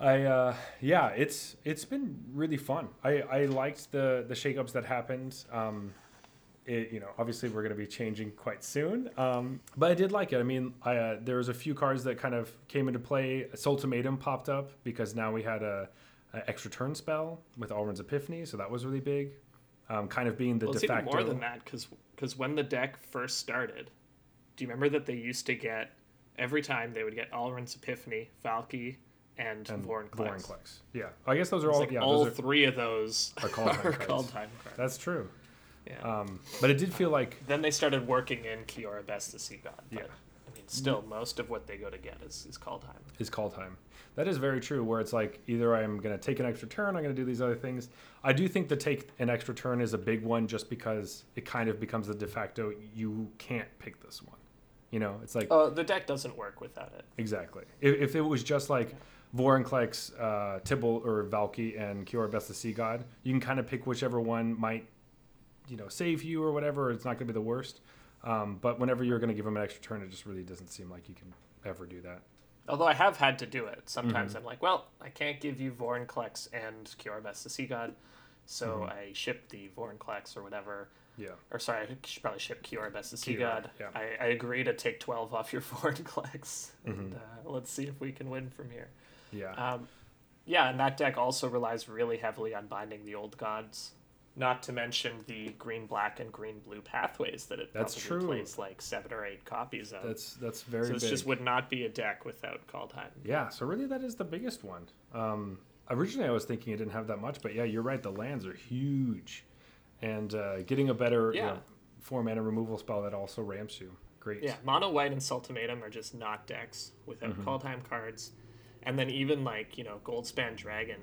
I uh yeah, it's it's been really fun. I I liked the the shakeups that happened. Um it, you know, obviously we're going to be changing quite soon. Um, but I did like it. I mean, I, uh, there was a few cards that kind of came into play. Ultimatum popped up because now we had a, a extra turn spell with Alrund's Epiphany, so that was really big. Um, kind of being the Well, de it's even facto. more than that because when the deck first started, do you remember that they used to get every time they would get Alrund's Epiphany, Valki, and, and Vorinclex. Yeah, I guess those are all. like yeah, all those are, three of those are call time are Kaldheim cards. that's true. Yeah. Um, but it did feel like then they started working in Kiora Bests the Sea God. Yeah. Still, most of what they go to get is, is Kaldheim. is Kaldheim. That is very true. Where it's like either I'm going to take an extra turn, I'm going to do these other things. I do think the take an extra turn is a big one, just because it kind of becomes the de facto. You can't pick this one. You know, it's like Oh, the deck doesn't work without it. exactly. If, if it was just like Vorinclex, uh, Tibalt, or Valki, and Kiora Bests the Sea God, you can kind of pick whichever one might, you know, save you or whatever. It's not going to be the worst. Um, but whenever you're going to give them an extra turn, it just really doesn't seem like you can ever do that. Although I have had to do it. Sometimes Mm-hmm. I'm like, well, I can't give you Vorinclex and Bests the Sea God, so Mm-hmm. I ship the Vorinclex or whatever. Yeah. Or sorry, I should probably ship to See Kiora, God. yeah. I, I agree to take 12 off your Vorinclex. Mm-hmm. And uh, let's see if we can win from here. Yeah. Um, yeah, and that deck also relies really heavily on binding the old gods. Not to mention the green black and green blue pathways that it That's probably true. plays like seven or eight copies of. That's that's very so this big. just would not be a deck without Kaldheim. yeah, so really that is the biggest one. Um, originally I was thinking it didn't have that much, but yeah, you're right. The lands are huge, and uh, getting a better you Yeah. know, four mana removal spell that also ramps you. Great. Yeah, mono white and Sultimatum are just not decks without Mm-hmm. time cards. And then even like, you know, Goldspan Dragon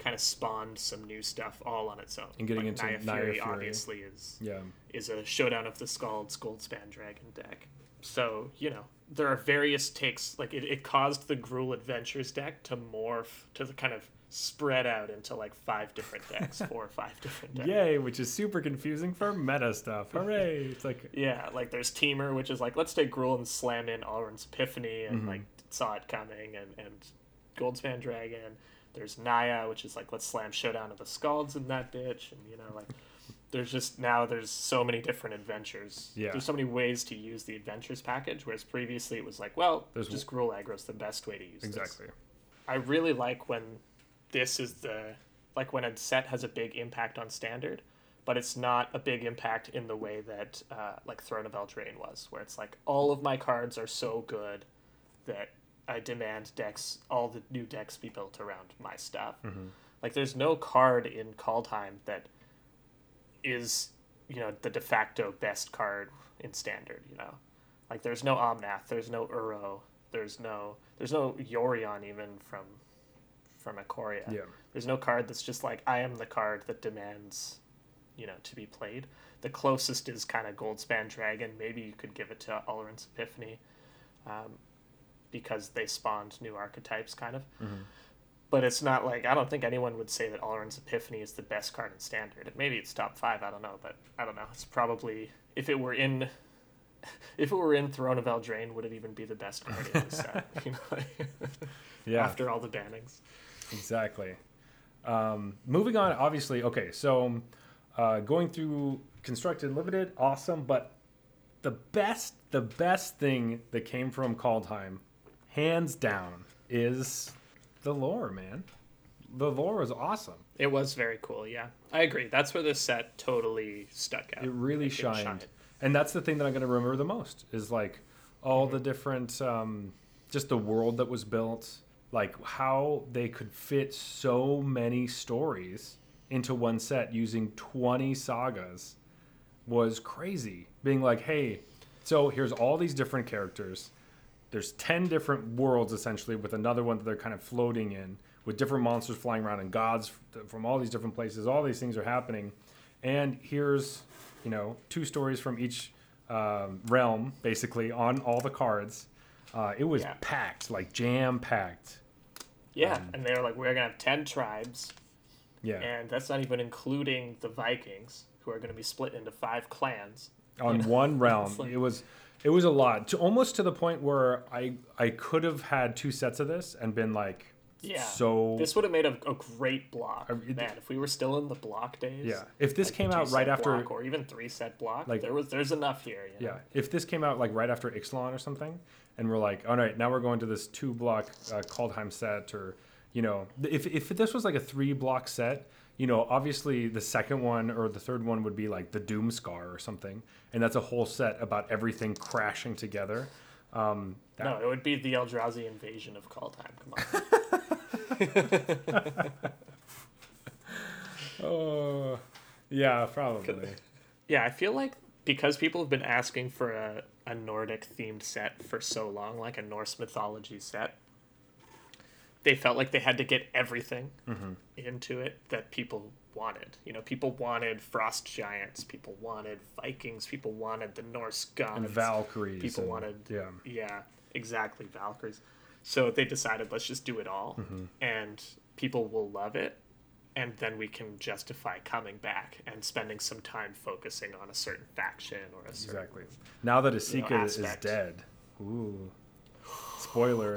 kind of spawned some new stuff all on its own. And getting like, into Naya Naya Fury, Fury. obviously is Yeah. is a showdown of the Scalds Goldspan Dragon deck. So, you know, there are various takes like it, it caused the Gruul Adventures deck to morph to the kind of spread out into like five different decks, four or five different decks. Yay, which is super confusing for meta stuff. Hooray! It's like Yeah, like there's Temur, which is like let's take Gruul and slam in Alrund's Epiphany, and Mm-hmm. like saw it coming, and and Goldspan Dragon. There's Naya, which is like let's slam Showdown of the Scalds in that bitch, and you know like there's just now there's so many different adventures. Yeah. There's so many ways to use the adventures package, whereas previously it was like, well, There's just Gruul aggro's the best way to use this. exactly. I really like when this is the like when a set has a big impact on standard, but it's not a big impact in the way that uh, like Throne of Eldraine was, where it's like all of my cards are so good that I demand decks, all the new decks be built around my stuff. Like there's no card in Kaldheim that is you know the de facto best card in standard. You know, like there's no Omnath, there's no Uro, there's no there's no Yorion even from from Ikoria. Yeah. There's no card that's just like I am the card that demands, you know, to be played. The closest is kind of Goldspan Dragon. Maybe you could give it to Alrund's Epiphany, um, because they spawned new archetypes, kind of. But it's not like I don't think anyone would say that Alrund's Epiphany is the best card in Standard. Maybe it's top five. I don't know, but I don't know. It's probably if it were in. If it were in Throne of Eldraine, would it even be the best card in the set? You know, Yeah. after all the bannings. Exactly. Um, moving on, obviously, okay, so uh, going through Constructed Limited, awesome, but the best, the best thing that came from Kaldheim, hands down, is the lore, man. The lore was awesome. It was very cool, yeah. I agree. That's where this set totally stuck out. It really Like, shined. And that's the thing that I'm going to remember the most is like all the different, um, just the world that was built, like how they could fit so many stories into one set using 20 sagas was crazy. Being like, hey, so here's all these different characters. There's 10 different worlds essentially with another one that they're kind of floating in with different monsters flying around and gods from all these different places. All these things are happening. And here's, you know, two stories from each um, realm basically on all the cards. Uh, it was Yeah. packed, like jam packed. Yeah, Um, and they're like, we're gonna have ten tribes, Yeah. and that's not even including the Vikings, who are gonna be split into five clans. on one realm. Like- it was it was a lot. To almost to the point where I I could have had two sets of this and been like Yeah. so This would have made a, a great block, I- it- man. If we were still in the block days, yeah. If this like came out right after or even three set block, like- there was there's enough here. You know? yeah, if this came out like right after Ixalan or something, and we're like, all right, now we're going to this two block uh, Kaldheim set, or you know, if if this was like a three block set, you know, obviously the second one or the third one would be like the Doomskar or something, and that's a whole set about everything crashing together. Um, that, No, it would be the Eldrazi invasion of Kaldheim. Come on. Oh, yeah, probably. Yeah, I feel like because people have been asking for a, a Nordic themed set for so long, like a Norse mythology set, they felt like they had to get everything Mm-hmm. into it that people wanted. You know, people wanted frost giants, people wanted Vikings, people wanted the Norse gods. and Valkyries. People and- wanted yeah, yeah, exactly, Valkyries. So they decided let's just do it all, Mm-hmm. and people will love it, and then we can justify coming back and spending some time focusing on a certain faction or a certain exactly. Now that you know, Esika is dead, ooh, spoiler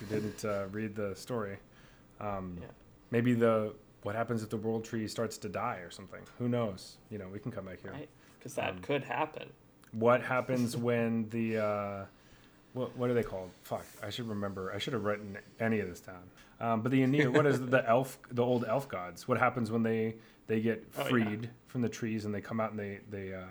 if you didn't uh, read the story. Um, Yeah. Maybe the what happens if the world tree starts to die or something? Who knows? You know, we can come back here. Right, because that Um, could happen. What happens when the uh, what what are they called? Fuck, I should remember. I should have written any of this down. Um, but the Aenir, what is the elf, the old elf gods? What happens when they they get Oh, yeah. freed from the trees and they come out and they they uh,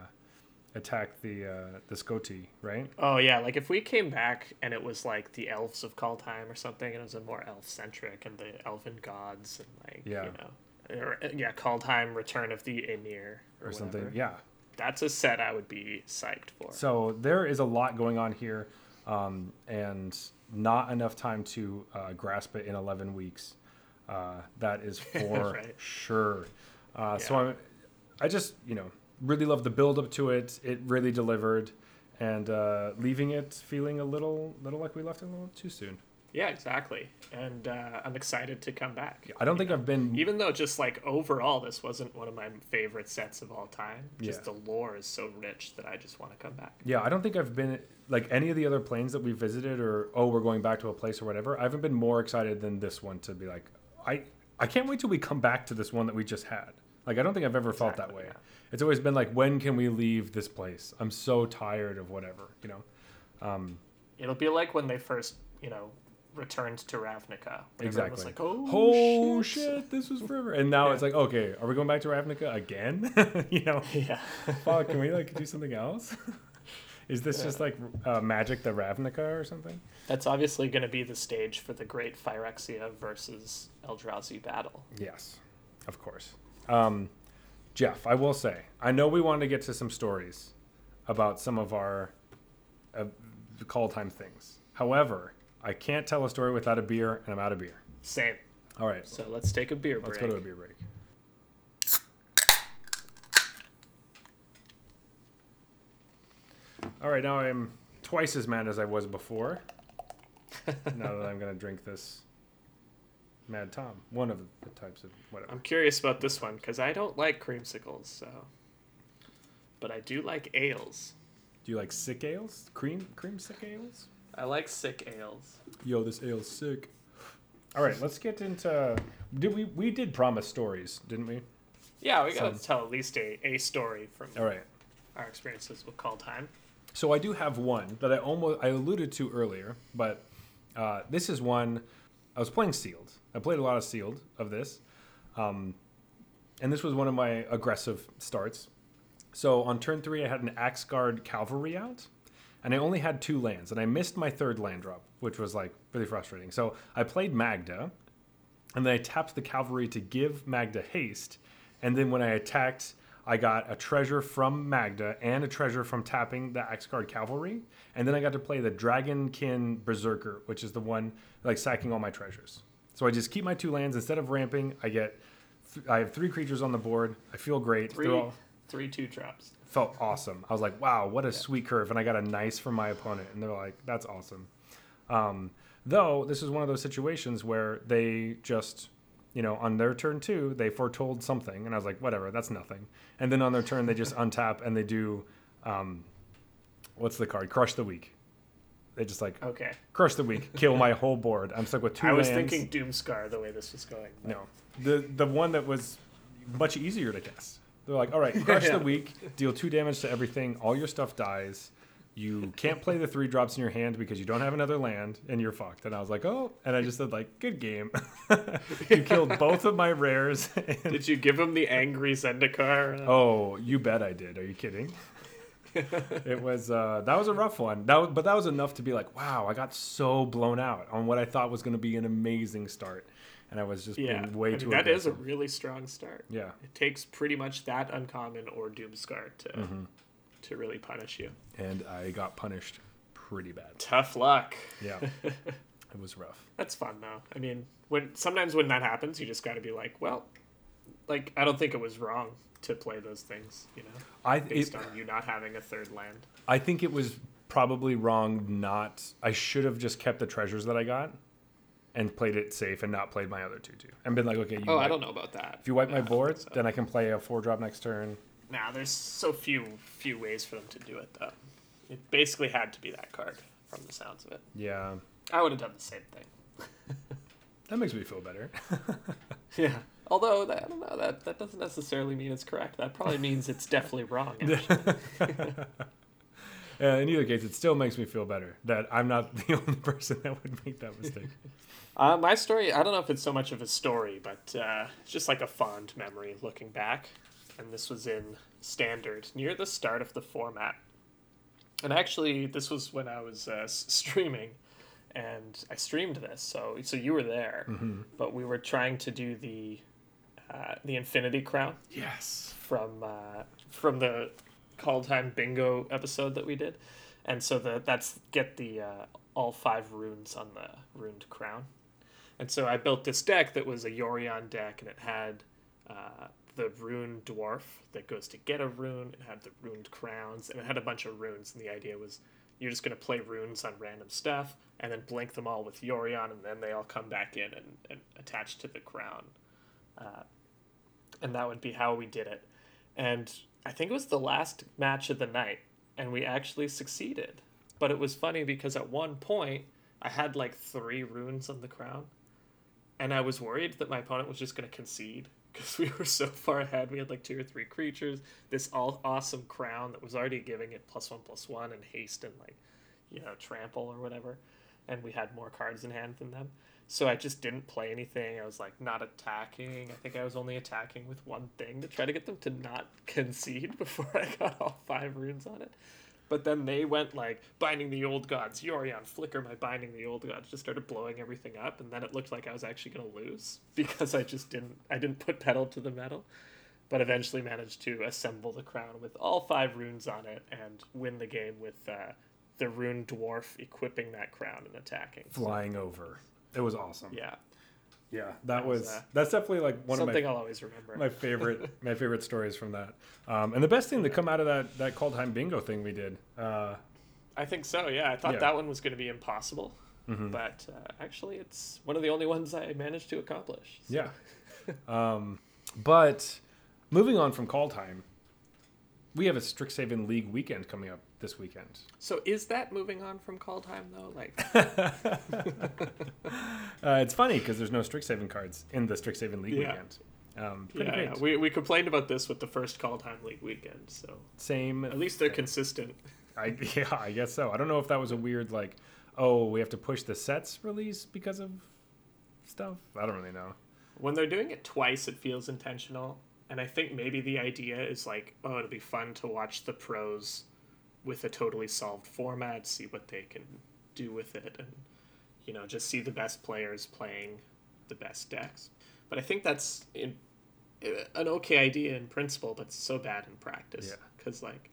attack the uh, the Scoti, right? Oh yeah, like if we came back and it was like the elves of Kaldheim or something, and it was a more elf centric and the elven gods and like Yeah. you know, or, yeah, Kaldheim Return of the Emir or, Or something. Yeah. That's a set I would be psyched for. So there is a lot going on here, um, and not enough time to uh, grasp it in 11 weeks. Uh, that is for Right. sure. Uh, So I'm, I just you know really love the build up to it. It really delivered, and uh, leaving it feeling a little little like we left it a little too soon. Yeah, exactly. And uh, I'm excited to come back. I don't think I've been Even though just like overall, this wasn't one of my favorite sets of all time. Just Yeah. the lore is so rich that I just want to come back. Yeah, I don't think I've been like any of the other planes that we visited, or oh, we're going back to a place or whatever. I haven't been more excited than this one to be like, I I can't wait till we come back to this one that we just had. Like, I don't think I've ever felt that way. yeah. It's always been like, when can we leave this place? I'm so tired of whatever, you know. Um, It'll be like when they first, you know, returned to Ravnica. everyone was exactly. like, oh, oh shit. shit, this was forever. And now Yeah. it's like, okay, are we going back to Ravnica again? you know, Yeah. fuck, can we like do something else? Is this Yeah. just like uh, Magic the Ravnica or something? That's obviously going to be the stage for the great Phyrexia versus Eldrazi battle. Yes, of course. Um, Jeff, I will say, I know we wanted to get to some stories about some of our uh, Kaldheim things. However, I can't tell a story without a beer, and I'm out of beer. Same. All right, So let's take a beer break. let's go to a beer break. All right, now I'm twice as mad as I was before. now that I'm gonna drink this Mad Tom, one of the types of whatever. I'm curious about this one because I don't like creamsicles, so. But I do like ales. Do you like sick ales? Cream cream sick ales? I like sick ales. Yo, this ale's sick. All right, let's get into. Did we we did promise stories, didn't we? Yeah, we gotta Sounds- tell at least a, a story from All right. our experiences with Kaldheim. So I do have one that I almost I alluded to earlier, but uh, this is one I was playing sealed. I played a lot of sealed of this, um, and this was one of my aggressive starts. So on turn three, I had an Axgard cavalry out, and I only had two lands, and I missed my third land drop, which was like really frustrating. So I played Magda, and then I tapped the cavalry to give Magda haste, and then when I attacked, I got a treasure from Magda and a treasure from tapping the Axgard cavalry, and then I got to play the Dragonkin Berserker, which is the one like sacking all my treasures. So I just keep my two lands instead of ramping. I get, th- I have three creatures on the board. I feel great. They're 3 all- three two drops. felt awesome. I was like, wow, what a sweet curve. And I got a nice from my opponent. And they're like, that's awesome. Um, though, this is one of those situations where they just, you know, on their turn two, they foretold something. And I was like, whatever, that's nothing. And then on their turn, they just untap and they do, um, what's the card? Crush the Weak. They just like, Okay. crush the weak, kill my whole board. I'm stuck with two I was lands. thinking Doomskar the way this was going. but- No, the the one that was much easier to guess. They're like, all right, crush Yeah. the weak, deal two damage to everything. All your stuff dies. You can't play the three drops in your hand because you don't have another land, and you're fucked. And I was like, oh, and I just said like, good game. you killed both of my rares. and- Did you give him the angry Zendikar? Oh, you bet I did. Are you kidding? it was uh, that was a rough one. That was, but that was enough to be like, wow, I got so blown out on what I thought was going to be an amazing start, and I was just yeah. being way I mean, too. that is a really strong start. yeah. It takes pretty much that uncommon or Doomskar to Mm-hmm. to really punish you. and I got punished pretty bad. Tough luck. Yeah, it was rough. That's fun though. I mean, when sometimes when that happens, you just got to be like, well, like I don't think it was wrong to play those things, you know, I based it, on you not having a third land. I think it was probably wrong. Not I should have just kept the treasures that I got and played it safe and not played my other two too and been like, okay, you Oh, I don't know about that. If you wipe No, my I don't board, so. then I can play a four drop next turn. Nah, there's so few few ways for them to do it though. It basically had to be that card from the sounds of it. Yeah, I would have done the same thing. that makes me feel better. Yeah. Although that, I don't know that that doesn't necessarily mean it's correct. That probably means it's definitely wrong. Uh, in either case, it still makes me feel better that I'm not the only person that would make that mistake. Uh, my story, I don't know if it's so much of a story, but uh, it's just like a fond memory looking back. And this was in Standard, near the start of the format. And actually, this was when I was uh, streaming, and I streamed this, so so you were there. But we were trying to do the uh, the Infinity Crown. Yes. from uh, from the Kaldheim Bingo episode that we did, and so the that's get the uh, all five runes on the runed crown, and so I built this deck that was a Yorion deck, and it had uh, the rune dwarf that goes to get a rune, it had the runed crowns, and it had a bunch of runes, and the idea was you're just going to play runes on random stuff and then blink them all with Yorion, and then they all come back in and, and attach to the crown. Uh, and that would be how we did it. And I think it was the last match of the night, and we actually succeeded. But it was funny because at one point I had like three runes on the crown, and I was worried that my opponent was just going to concede because we were so far ahead. We had like two or three creatures, this all awesome crown that was already giving it plus one plus one and haste and like you know trample or whatever, and we had more cards in hand than them. So I just didn't play anything. I was like not attacking. I think I was only attacking with one thing to try to get them to not concede before I got all five runes on it. But then they went like binding the old gods, Yorion, flicker my binding the old gods, just started blowing everything up, and then it looked like I was actually gonna lose because I just didn't I didn't put pedal to the metal. But eventually managed to assemble the crown with all five runes on it and win the game with uh, the rune dwarf equipping that crown and attacking. Flying over. It was awesome. Yeah, Yeah, that was, uh, that's definitely like one of something of I'll always remember. my my favorite my favorite stories from that. Um, and the best thing to come out of that that Kaldheim bingo thing we did. Uh, I think so. Yeah, I thought Yeah. Mm-hmm. that one was going to be impossible, but uh, actually, it's one of the only ones I managed to accomplish. So- yeah. um, but moving on from Kaldheim, we have a Strixhaven League weekend coming up this weekend. So is that moving on from Kaldheim though? Like, Uh, it's funny because there's no Strixhaven cards in the Strixhaven League Yeah. weekend. Um, yeah, yeah, we we complained about this with the first Kaldheim league weekend. So Same. at least they're consistent. I yeah, I guess so. I don't know if that was a weird like, oh, we have to push the sets release because of stuff. I don't really know. When they're doing it twice, it feels intentional. And I think maybe the idea is like, oh, it'll be fun to watch the pros with a totally solved format, see what they can do with it, and you know, just see the best players playing the best decks. But I think that's in, an okay idea in principle, but so bad in practice. Yeah. Because like,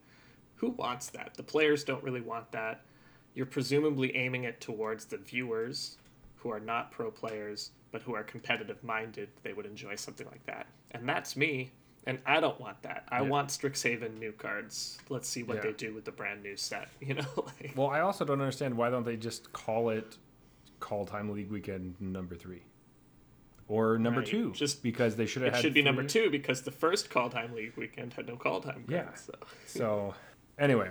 who wants that? The players don't really want that. You're presumably aiming it towards the viewers who are not pro players but who are competitive minded. They would enjoy something like that, and that's me. And I don't want that. I Yeah. want Strixhaven new cards. Let's see what Yeah. they do with the brand new set. You know, like, Well, I also don't understand why don't they just call it Kaldheim League Weekend number three or number Right. two? Just- because they should have it should be number two because the first Kaldheim league weekend had no Kaldheim. Yeah. cards, so. So, anyway,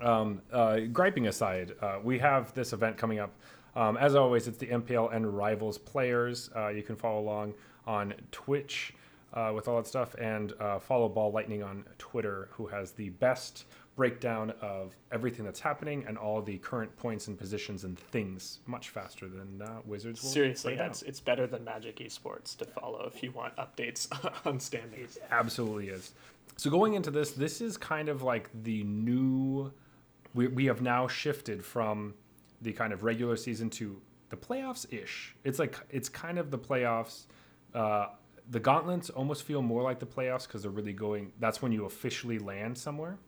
um, uh, griping aside, uh, we have this event coming up. Um, as always, it's the MPL and Rivals players. Uh, you can follow along on Twitch uh, with all that stuff, and uh, follow Ball Lightning on Twitter, who has the best breakdown of everything that's happening and all the current points and positions and things much faster than uh, Wizards. Will Seriously, that's it's better than Magic Esports to follow if you want updates on standings. absolutely is. So going into this, this is kind of like the new. We we have now shifted from the kind of regular season to the playoffs ish. It's like it's kind of the playoffs. Uh, the gauntlets almost feel more like the playoffs because they're really going. That's when you officially land somewhere.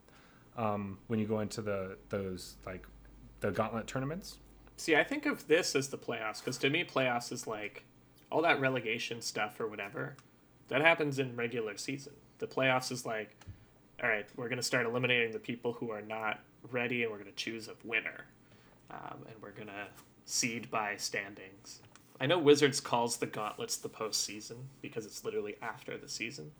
Um, when you go into the those like the gauntlet tournaments. See, I think of this as the playoffs because to me, playoffs is like all that relegation stuff or whatever that happens in regular season. The playoffs is like, all right, we're going to start eliminating the people who are not ready, and we're going to choose a winner, um, and we're to seed by standings. I know Wizards calls the gauntlets the postseason because it's literally after the season.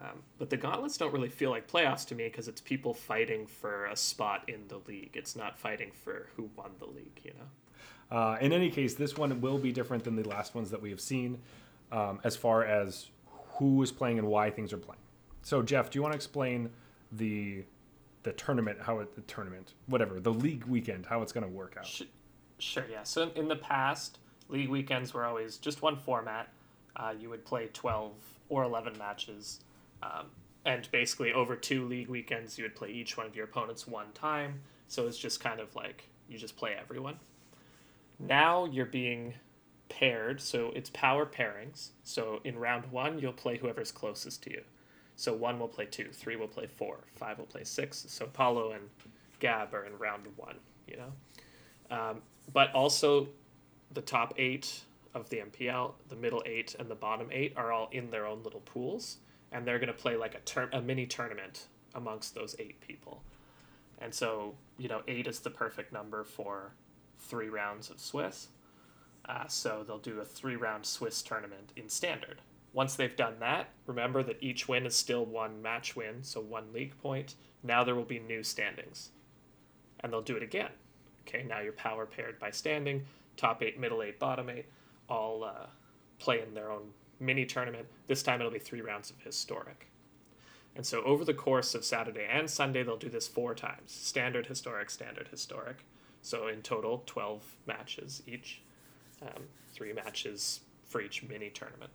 Um, but the gauntlets don't really feel like playoffs to me because it's people fighting for a spot in the league. It's not fighting for who won the league, you know? Uh, in any case, this one will be different than the last ones that we have seen, um, as far as who is playing and why things are playing. So, Jeff, do you want to explain the the tournament, how it the tournament, whatever, the league weekend, how it's going to work out? Sure, yeah. So in, the past, league weekends were always just one format. Uh, you would play 12 or 11 matches. Um, and basically, over two league weekends, you would play each one of your opponents one time. So it's just kind of like you just play everyone. Now you're being paired, so it's power pairings. So in round one, you'll play whoever's closest to you. So one will play two, three will play four, five will play six. So Paulo and Gab are in round one, you know? Um, but also, the top eight of the MPL, the middle eight, and the bottom eight are all in their own little pools, and they're going to play like a tur- a mini tournament amongst those eight people. And so, you know, eight is the perfect number for three rounds of Swiss. Uh, so they'll do a three round Swiss tournament in standard. Once they've done that, remember that each win is still one match win, so one league point. Now there will be new standings. And they'll do it again. Okay, now you're power paired by standing. Top eight, middle eight, bottom eight all uh, play in their own mini tournament. This time it'll be three rounds of historic. And so over the course of Saturday and Sunday, they'll do this four times standard, historic, standard, historic. So in total, 12 matches each, um, three matches for each mini tournament.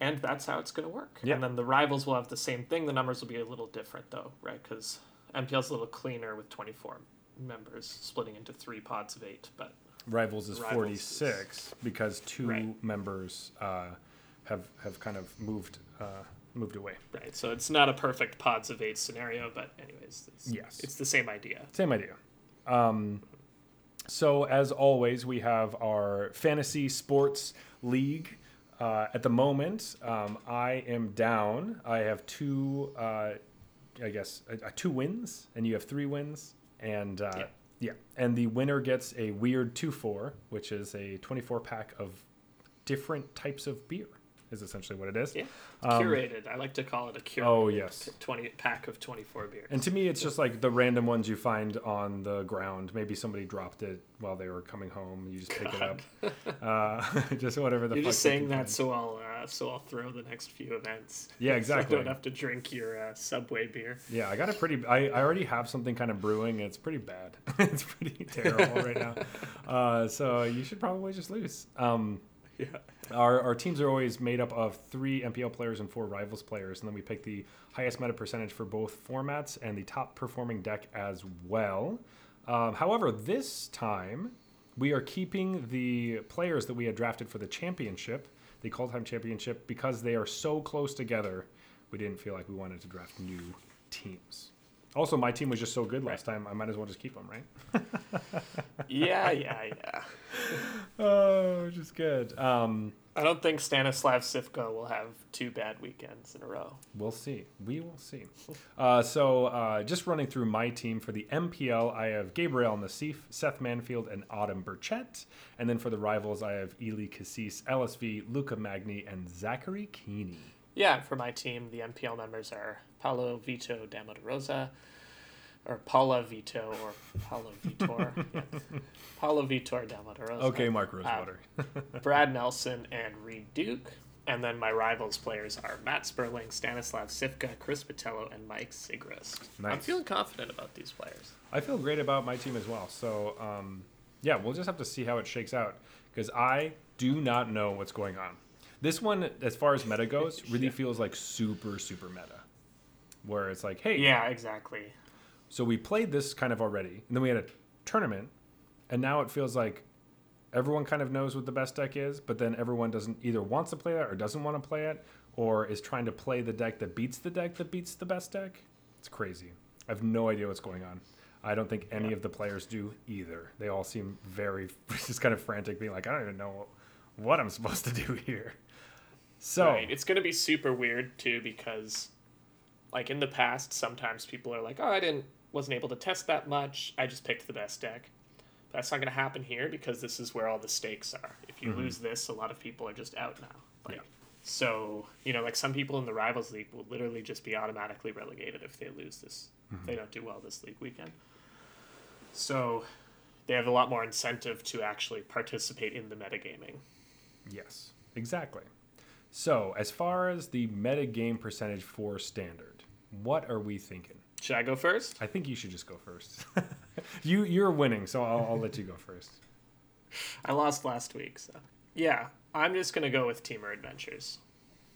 And that's how it's going to work. Yeah. And then the rivals will have the same thing. The numbers will be a little different, though, right? Because MPL's a little cleaner with 24 members splitting into three pods of eight. But Rivals is Rivals 46 because two Right. members uh, have have kind of moved uh, moved away. Right. So it's not a perfect pods of eight scenario, but anyways, it's, Yes. it's the same idea. Same idea. Um, so as always, we have our fantasy sports league. Uh, at the moment, um, I am down. I have two, uh, I guess, uh, uh, two wins, and you have three wins. And uh, Yeah. yeah, and the winner gets a weird two four, which is a twenty four pack of different types of beer. Is essentially what it is. Yeah. Um, Curated. I like to call it a curated Oh yes. twenty pack of twenty four beers. And to me, it's just like the random ones you find on the ground. Maybe somebody dropped it while they were coming home. You just pick it up. Uh, just whatever the. You're fuck just saying that find. so I'll uh, so I'll throw the next few events. Yeah, So I exactly. don't have to drink your uh, Subway beer. Yeah, I got a pretty. I, I already have something kind of brewing. It's pretty bad. it's pretty terrible right now. Uh, so you should probably just lose. Um, Yeah. our, our teams are always made up of three MPL players and four rivals players, and then we pick the highest meta percentage for both formats and the top performing deck as well. Um, however, this time we are keeping the players that we had drafted for the championship, the Kaldheim Championship, because they are so close together. We didn't feel like we wanted to draft new teams. Also, my team was just so good last time. I might as well just keep them, right? Yeah, yeah, yeah. Oh, which is good. Um, I don't think Stanislav Cifka will have two bad weekends in a row. We'll see. We will see. Uh, so, uh, just running through my team for the MPL, I have Gabriel Nassif, Seth Manfield, and Autumn Burchett. And then for the rivals, I have Eli Kassis, LSV, Luca Magni, and Zachary Kiihne. Yeah, for my team, the MPL members are Paulo Vito Damo da Rosa, or Paula Vito, or Paulo Vitor. yeah. Paulo Vitor Damo da Rosa. Okay, Mark Rosewater. Brad Nelson and Reid Duke. And then my rivals players are Matt Sperling, Stanislav Cifka, Chris Botelho, and Mike Sigrist. Nice. I'm feeling confident about these players. I feel great about my team as well. So, um, yeah, we'll just have to see how it shakes out because I do not know what's going on. This one, as far as meta goes, really Yeah. feels like super, super meta. Where it's like, hey, Yeah, exactly. So we played this kind of already, and then we had a tournament, and now it feels like everyone kind of knows what the best deck is, but then everyone doesn't either wants to play that or doesn't want to play it, or is trying to play the deck that beats the deck that beats the best deck. It's crazy. I have no idea what's going on. I don't think any of the players do either. They all seem very just kind of frantic, being like, I don't even know what I'm supposed to do here. So Right. It's going to be super weird too because, like in the past, sometimes people are like, "Oh, I didn't, wasn't able to test that much. I just picked the best deck." But That's not going to happen here because this is where all the stakes are. If you mm-hmm. lose this, a lot of people are just out now. Like, Yeah. so you know, like some people in the rivals league will literally just be automatically relegated if they lose this. If they mm-hmm. don't do well this league weekend. So they have a lot more incentive to actually participate in the metagaming. Yes, exactly. So, as far as the metagame percentage for standard, what are we thinking? Should I go first? I think you should just go first. you you're winning, so I'll, I'll let you go first. I lost last week, so yeah, I'm just gonna go with Temur Adventures.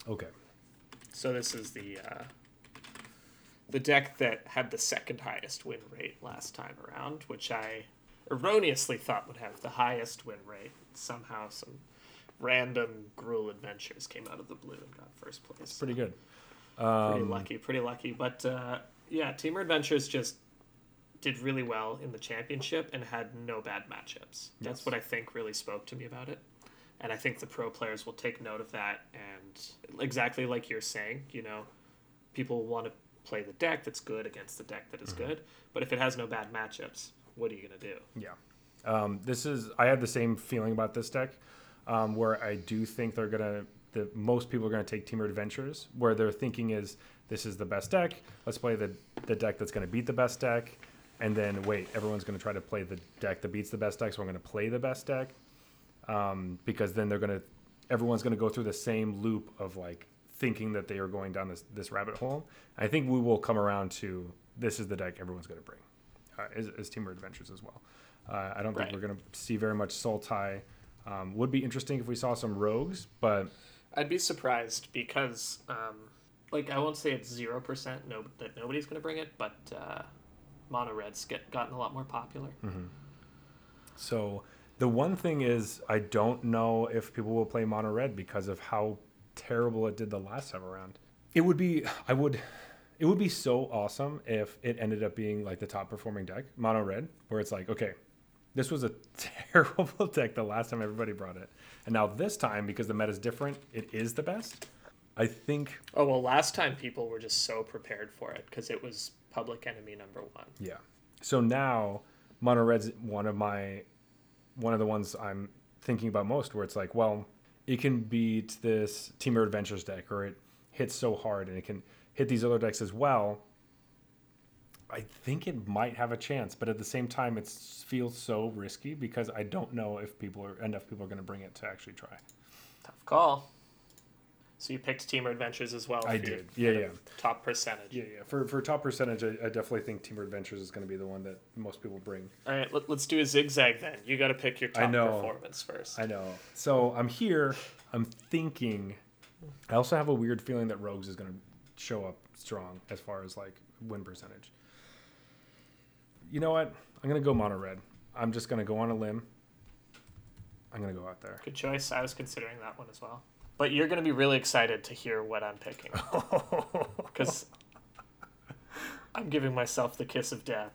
Okay. So this is the uh, the deck that had the second highest win rate last time around, which I erroneously thought would have the highest win rate. Somehow, some random Gruul Adventures came out of the blue and got first place. Pretty good. Pretty Um, lucky, pretty lucky. But uh, yeah, Temur Adventures just did really well in the championship and had no bad matchups. That's Yes. what I think really spoke to me about it. And I think the pro players will take note of that. And exactly like you're saying, you know, people want to play the deck that's good against the deck that is good. But if it has no bad matchups, what are you going to do? Yeah. Um, this is I had the same feeling about this deck, um, where I do think they're gonna the most people are gonna take Temur Adventures, where their thinking is this is the best deck. Let's play the the deck that's gonna beat the best deck, and then wait, everyone's gonna try to play the deck that beats the best deck, so I'm gonna play the best deck, um, because then they're gonna everyone's gonna go through the same loop of like thinking that they are going down this this rabbit hole. I think we will come around to this is the deck everyone's gonna bring, uh, is, is Teamer Adventures as well. Uh, I don't think Right. we're going to see very much Sultai. Um, would be interesting if we saw some rogues, but I'd be surprised because, um, like, I won't say it's zero percent no that nobody's going to bring it, but uh, mono reds get gotten a lot more popular. so the one thing is I don't know if people will play mono red because of how terrible it did the last time around. It would be I would It would be so awesome if it ended up being like the top performing deck, mono red, where it's like, okay, this was a terrible deck the last time everybody brought it. And now this time, because the meta is different, it is the best. I think, Oh well, last time people were just so prepared for it because it was public enemy number one. yeah. So now mono red's one of my one of the ones I'm thinking about most where it's like, well, it can beat this Temur Adventures deck or it hits so hard and it can hit these other decks as well. I think it might have a chance, but at the same time, it feels so risky because I don't know if people are enough people are going to bring it to actually try. Tough call. So you picked Temur Adventures as well. I did. Yeah, yeah. Top percentage. Yeah, yeah. For for top percentage, I, I definitely think Temur Adventures is going to be the one that most people bring. All right, let, us do a zigzag then. You got to pick your top performance first. I know. So I'm here. I'm thinking. I also have a weird feeling that Rogues is going to show up strong as far as like win percentage. You know what? I'm going to go mono red. I'm just going to go on a limb. I'm going to go out there. Good choice. I was considering that one as well. But you're going to be really excited to hear what I'm picking because I'm giving myself the kiss of death.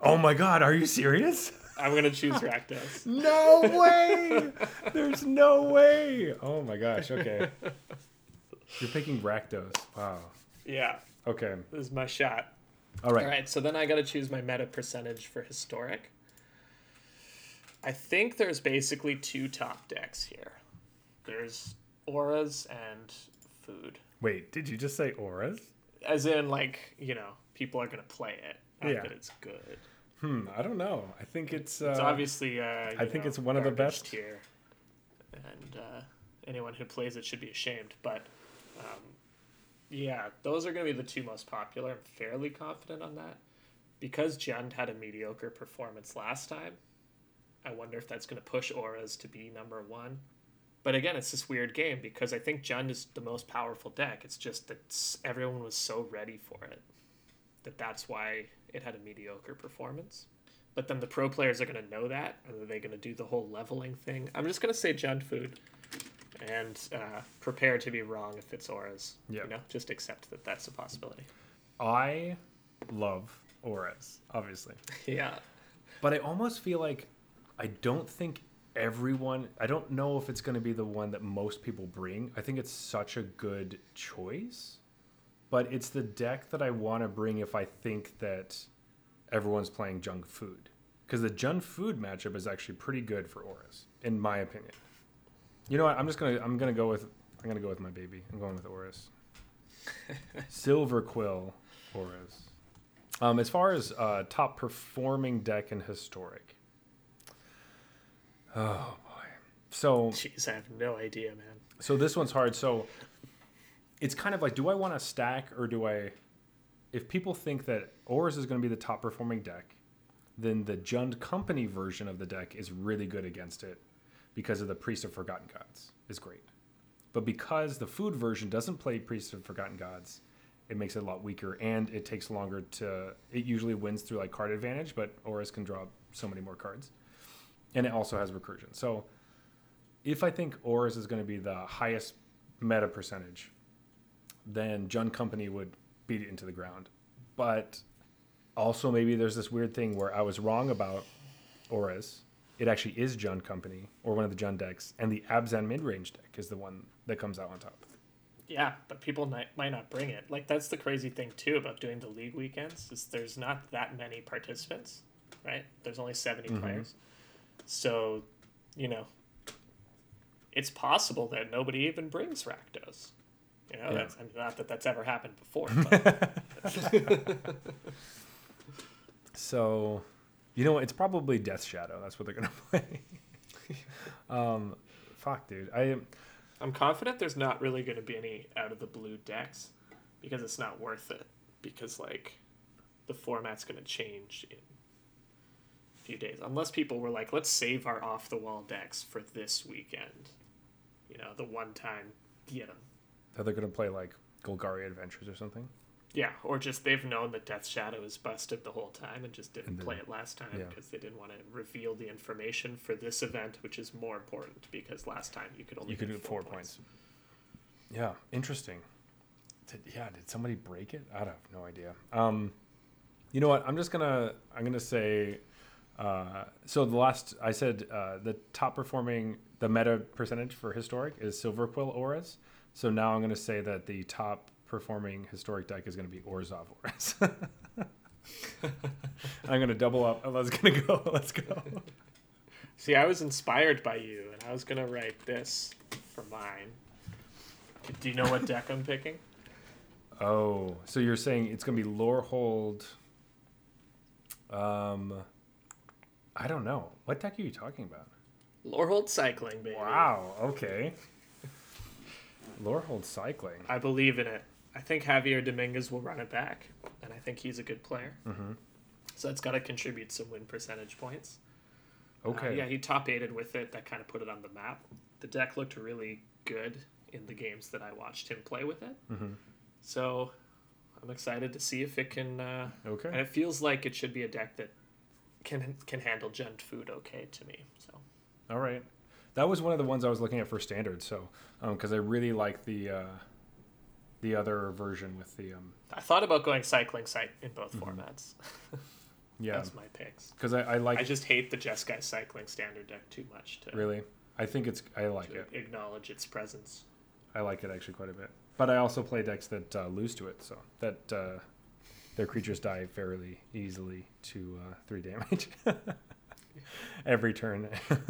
Oh my god, are you serious? I'm going to choose Rakdos. No way! There's no way! Oh my gosh, okay. You're picking Rakdos. Wow. yeah, Okay. this is my shot. All right. All right, so then I got to choose my meta percentage for historic. I think there's basically two top decks here. There's auras and food. Wait, did you just say auras? As in, like, you know, people are going to play it. Not Yeah. that it's good. Hmm, I don't know. I think it's. Uh, It's obviously. Uh, I think know, it's one of the best. tier, and uh, anyone who plays it should be ashamed. But um, yeah, those are going to be the two most popular. I'm fairly confident on that because Jund had a mediocre performance last time. I wonder if that's going to push auras to be number one. But again, it's this weird game because I think Jund is the most powerful deck. It's just that everyone was so ready for it that that's why it had a mediocre performance. But then the pro players are going to know that, and are they going to do the whole leveling thing? I'm just going to say Jund Food, and uh, prepare to be wrong if it's auras. Yeah. You know, just accept that that's a possibility. I love auras, obviously. Yeah. But I almost feel like I don't think everyone, I don't know if it's going to be the one that most people bring. I think it's such a good choice, but it's the deck that I want to bring if I think that everyone's playing Jund Food. Because the Jund Food matchup is actually pretty good for auras, in my opinion. You know what? I'm just gonna I'm gonna go with I'm gonna go with my baby. I'm going with auras. Silverquill auras. Um, as far as uh, top performing deck in historic. Oh boy. So Jeez, I have no idea, man. so this one's hard. So it's kind of like, do I want to stack or do I? If people think that Auras is going to be the top performing deck, then the Jund Company version of the deck is really good against it because of the Priest of Forgotten Gods is great. But because the food version doesn't play Priest of Forgotten Gods, it makes it a lot weaker and it takes longer to. It usually wins through like card advantage, but Auras can draw so many more cards, and it also has recursion. So if I think Auras is going to be the highest meta percentage, then Jund Company would beat it into the ground. But also, maybe there's this weird thing where I was wrong about Auras. It actually is Jund Company or one of the Jund decks, and the Abzan mid range deck is the one that comes out on top. Yeah, but people might, might not bring it. Like that's the crazy thing too about doing the league weekends is there's not that many participants, right? There's only 70 mm-hmm. players. So, you know, it's possible that nobody even brings Rakdos. You know, Yeah. that's I mean, not that that's ever happened before. But So, you know what? It's probably Death Shadow. That's what they're going to play. um, fuck, dude. I'm I'm confident there's not really going to be any out of the blue decks because it's not worth it. Because like the format's going to change in a few days, unless people were like, let's save our off the wall decks for this weekend. You know, the one time get them. they're going to play like Golgari Adventures or something. Yeah, or just they've known that Death Shadow is busted the whole time and just didn't And then- play it last time yeah. because they didn't want to reveal the information for this event, which is more important because last time you could only You could do get four points. Yeah, interesting. Did, yeah, did somebody break it? I have no idea. Um, you know what? I'm just gonna I'm gonna say. Uh, so the last I said uh, the top performing the meta percentage for historic is Silverquill Auras. So now I'm gonna say that the top performing historic deck is gonna be Orzhov Auras. I'm gonna double up. Let's gonna go. Let's go. See, I was inspired by you, and I was gonna write this for mine. Do you know what deck I'm picking? Oh, so you're saying it's gonna be Lorehold. Um, I don't know. What deck are you talking about? Lorehold Cycling, baby. Wow. Okay. Lorehold cycling. I believe in it. I think Javier Dominguez will run it back, and I think he's a good player. Mm-hmm. So it's got to contribute some win percentage points. Uh, Okay. yeah, he top eighted with it. That kind of put it on the map. The deck looked really good in the games that I watched him play with it. Mhm. So I'm excited to see if it can. Uh, and it feels like it should be a deck that can can handle Jund food okay to me. So All right. That was one of the ones I was looking at for standard. So, because I really like the uh, the other version with the um, I thought about going cycling site in both Mm-hmm. formats. yeah, That's my picks. because I, I like I just hate the Jeskai cycling standard deck too much to, really. I think it's I like to it. acknowledge its presence. I like it actually quite a bit. But I also play decks that uh, lose to it, so that uh, their creatures die fairly easily to uh, three damage every turn.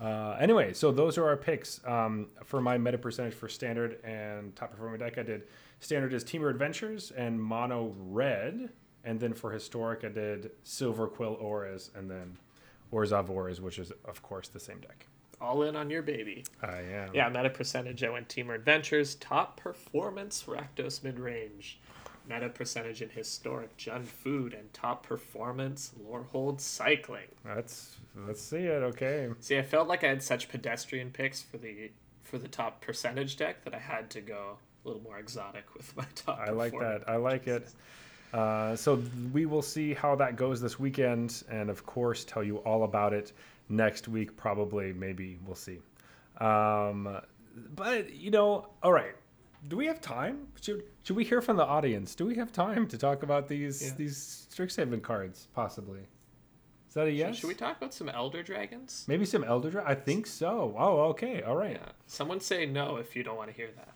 uh, anyway, so those are our picks um, for my meta percentage for standard and top performing deck. I did standard is Temur Adventures and Mono Red, and then for historic I did Silverquill Auras and then Orzhov Auras, which is of course the same deck. All in on your baby. I am. Yeah, meta percentage. I went Temur Adventures, top performance Rakdos mid range. Meta percentage in historic Jund Food and top performance Lorehold Cycling. Let's let's see it. Okay. See, I felt like I had such pedestrian picks for the for the top percentage deck that I had to go a little more exotic with my top. I like that. I like it. Uh, so we will see how that goes this weekend, and of course, tell you all about it next week. Probably, maybe we'll see. Um, but you know, all right. Do we have time? Should should we hear from the audience? Do we have time to talk about these Yeah. these Strixhaven cards? Possibly. Is that a yes? Should we talk about some Elder Dragons? Maybe some Elder Dra- I think so. Oh, okay. All right. Yeah. Someone say no if you don't want to hear that.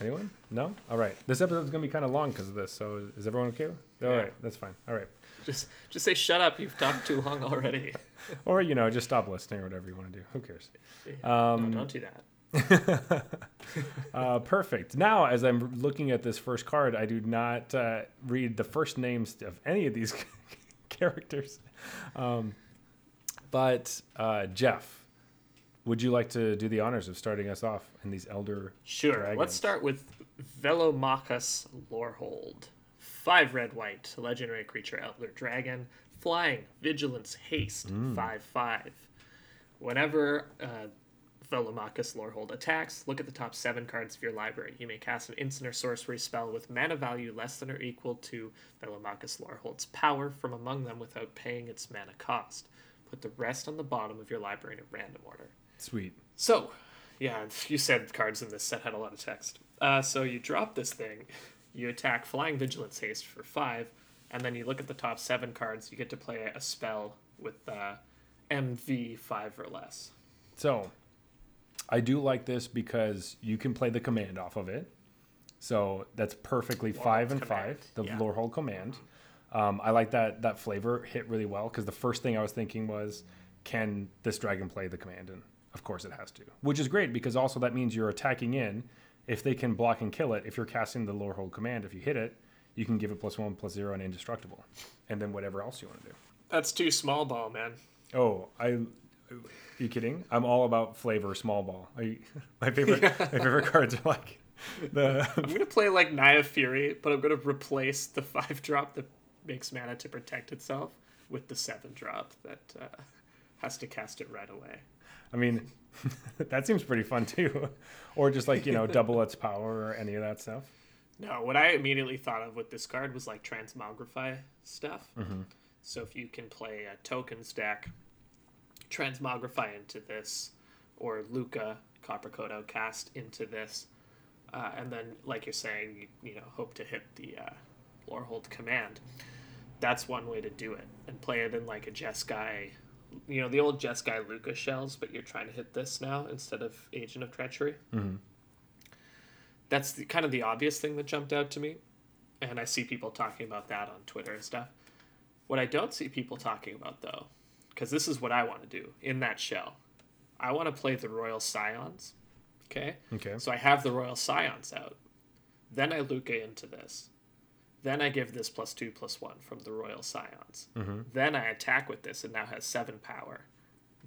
Anyone? No? All right. This episode's going to be kind of long because of this. So is everyone okay? All Yeah. right. That's fine. All right. Just just say shut up. You've talked too long already. Or, you know, just stop listening or whatever you want to do. Who cares? Um, no, don't do that. uh, perfect. Now, as I'm looking at this first card, I do not uh, read the first names of any of these characters. Um, but, uh, Jeff, would you like to do the honors of starting us off in these Elder Sure. Dragons? Let's start with Velomachus Lorehold. Five red white, legendary creature, Elder Dragon, flying, vigilance, haste, five five. Whenever uh, Velomachus Lorehold attacks, look at the top seven cards of your library. You may cast an instant or sorcery spell with mana value less than or equal to Velomachus Lorehold's power from among them without paying its mana cost. Put the rest on the bottom of your library in a random order. Sweet. So, yeah, you said cards in this set had a lot of text. Uh, so you drop this thing, you attack Flying Vigilance Haste for five, and then you look at the top seven cards. You get to play a spell with uh, MV five or less. So, I do like this because you can play the command off of it. So that's perfectly five and command, five, the yeah. Lorehold command. Um, I like that that flavor hit really well because the first thing I was thinking was, can this dragon play the command? And of course it has to, which is great because also that means you're attacking in. If they can block and kill it, if you're casting the Lorehold command, if you hit it, you can give it plus one, plus zero, and indestructible, and then whatever else you want to do. That's too small ball, man. Oh, I. Are you kidding? I'm all about flavor, small ball. Are you, my favorite, my favorite cards are like the. I'm gonna play like Naya Fury, but I'm gonna replace the five drop that makes mana to protect itself with the seven drop that uh, has to cast it right away. I mean, that seems pretty fun too, or just like you know double its power or any of that stuff. No, what I immediately thought of with this card was like transmogrify stuff. Mm-hmm. So if you can play a token stack, transmogrify into this, or Luca Copper Code Outcast into this, uh, and then like you're saying, you, you know, hope to hit the uh, Lorehold command. That's one way to do it, and play it in like a Jeskai, you know, the old Jeskai Lukka shells, but you're trying to hit this now instead of Agent of Treachery. Mm-hmm. That's the, kind of the obvious thing that jumped out to me, and I see people talking about that on Twitter and stuff. What I don't see people talking about though, because this is what I want to do in that shell. I want to play the Royal Scions. Okay. Okay. So I have the Royal Scions out. Then I Lukka into this. Then I give this plus two plus one from the Royal Scions. Mm-hmm. Then I attack with this and now has seven power.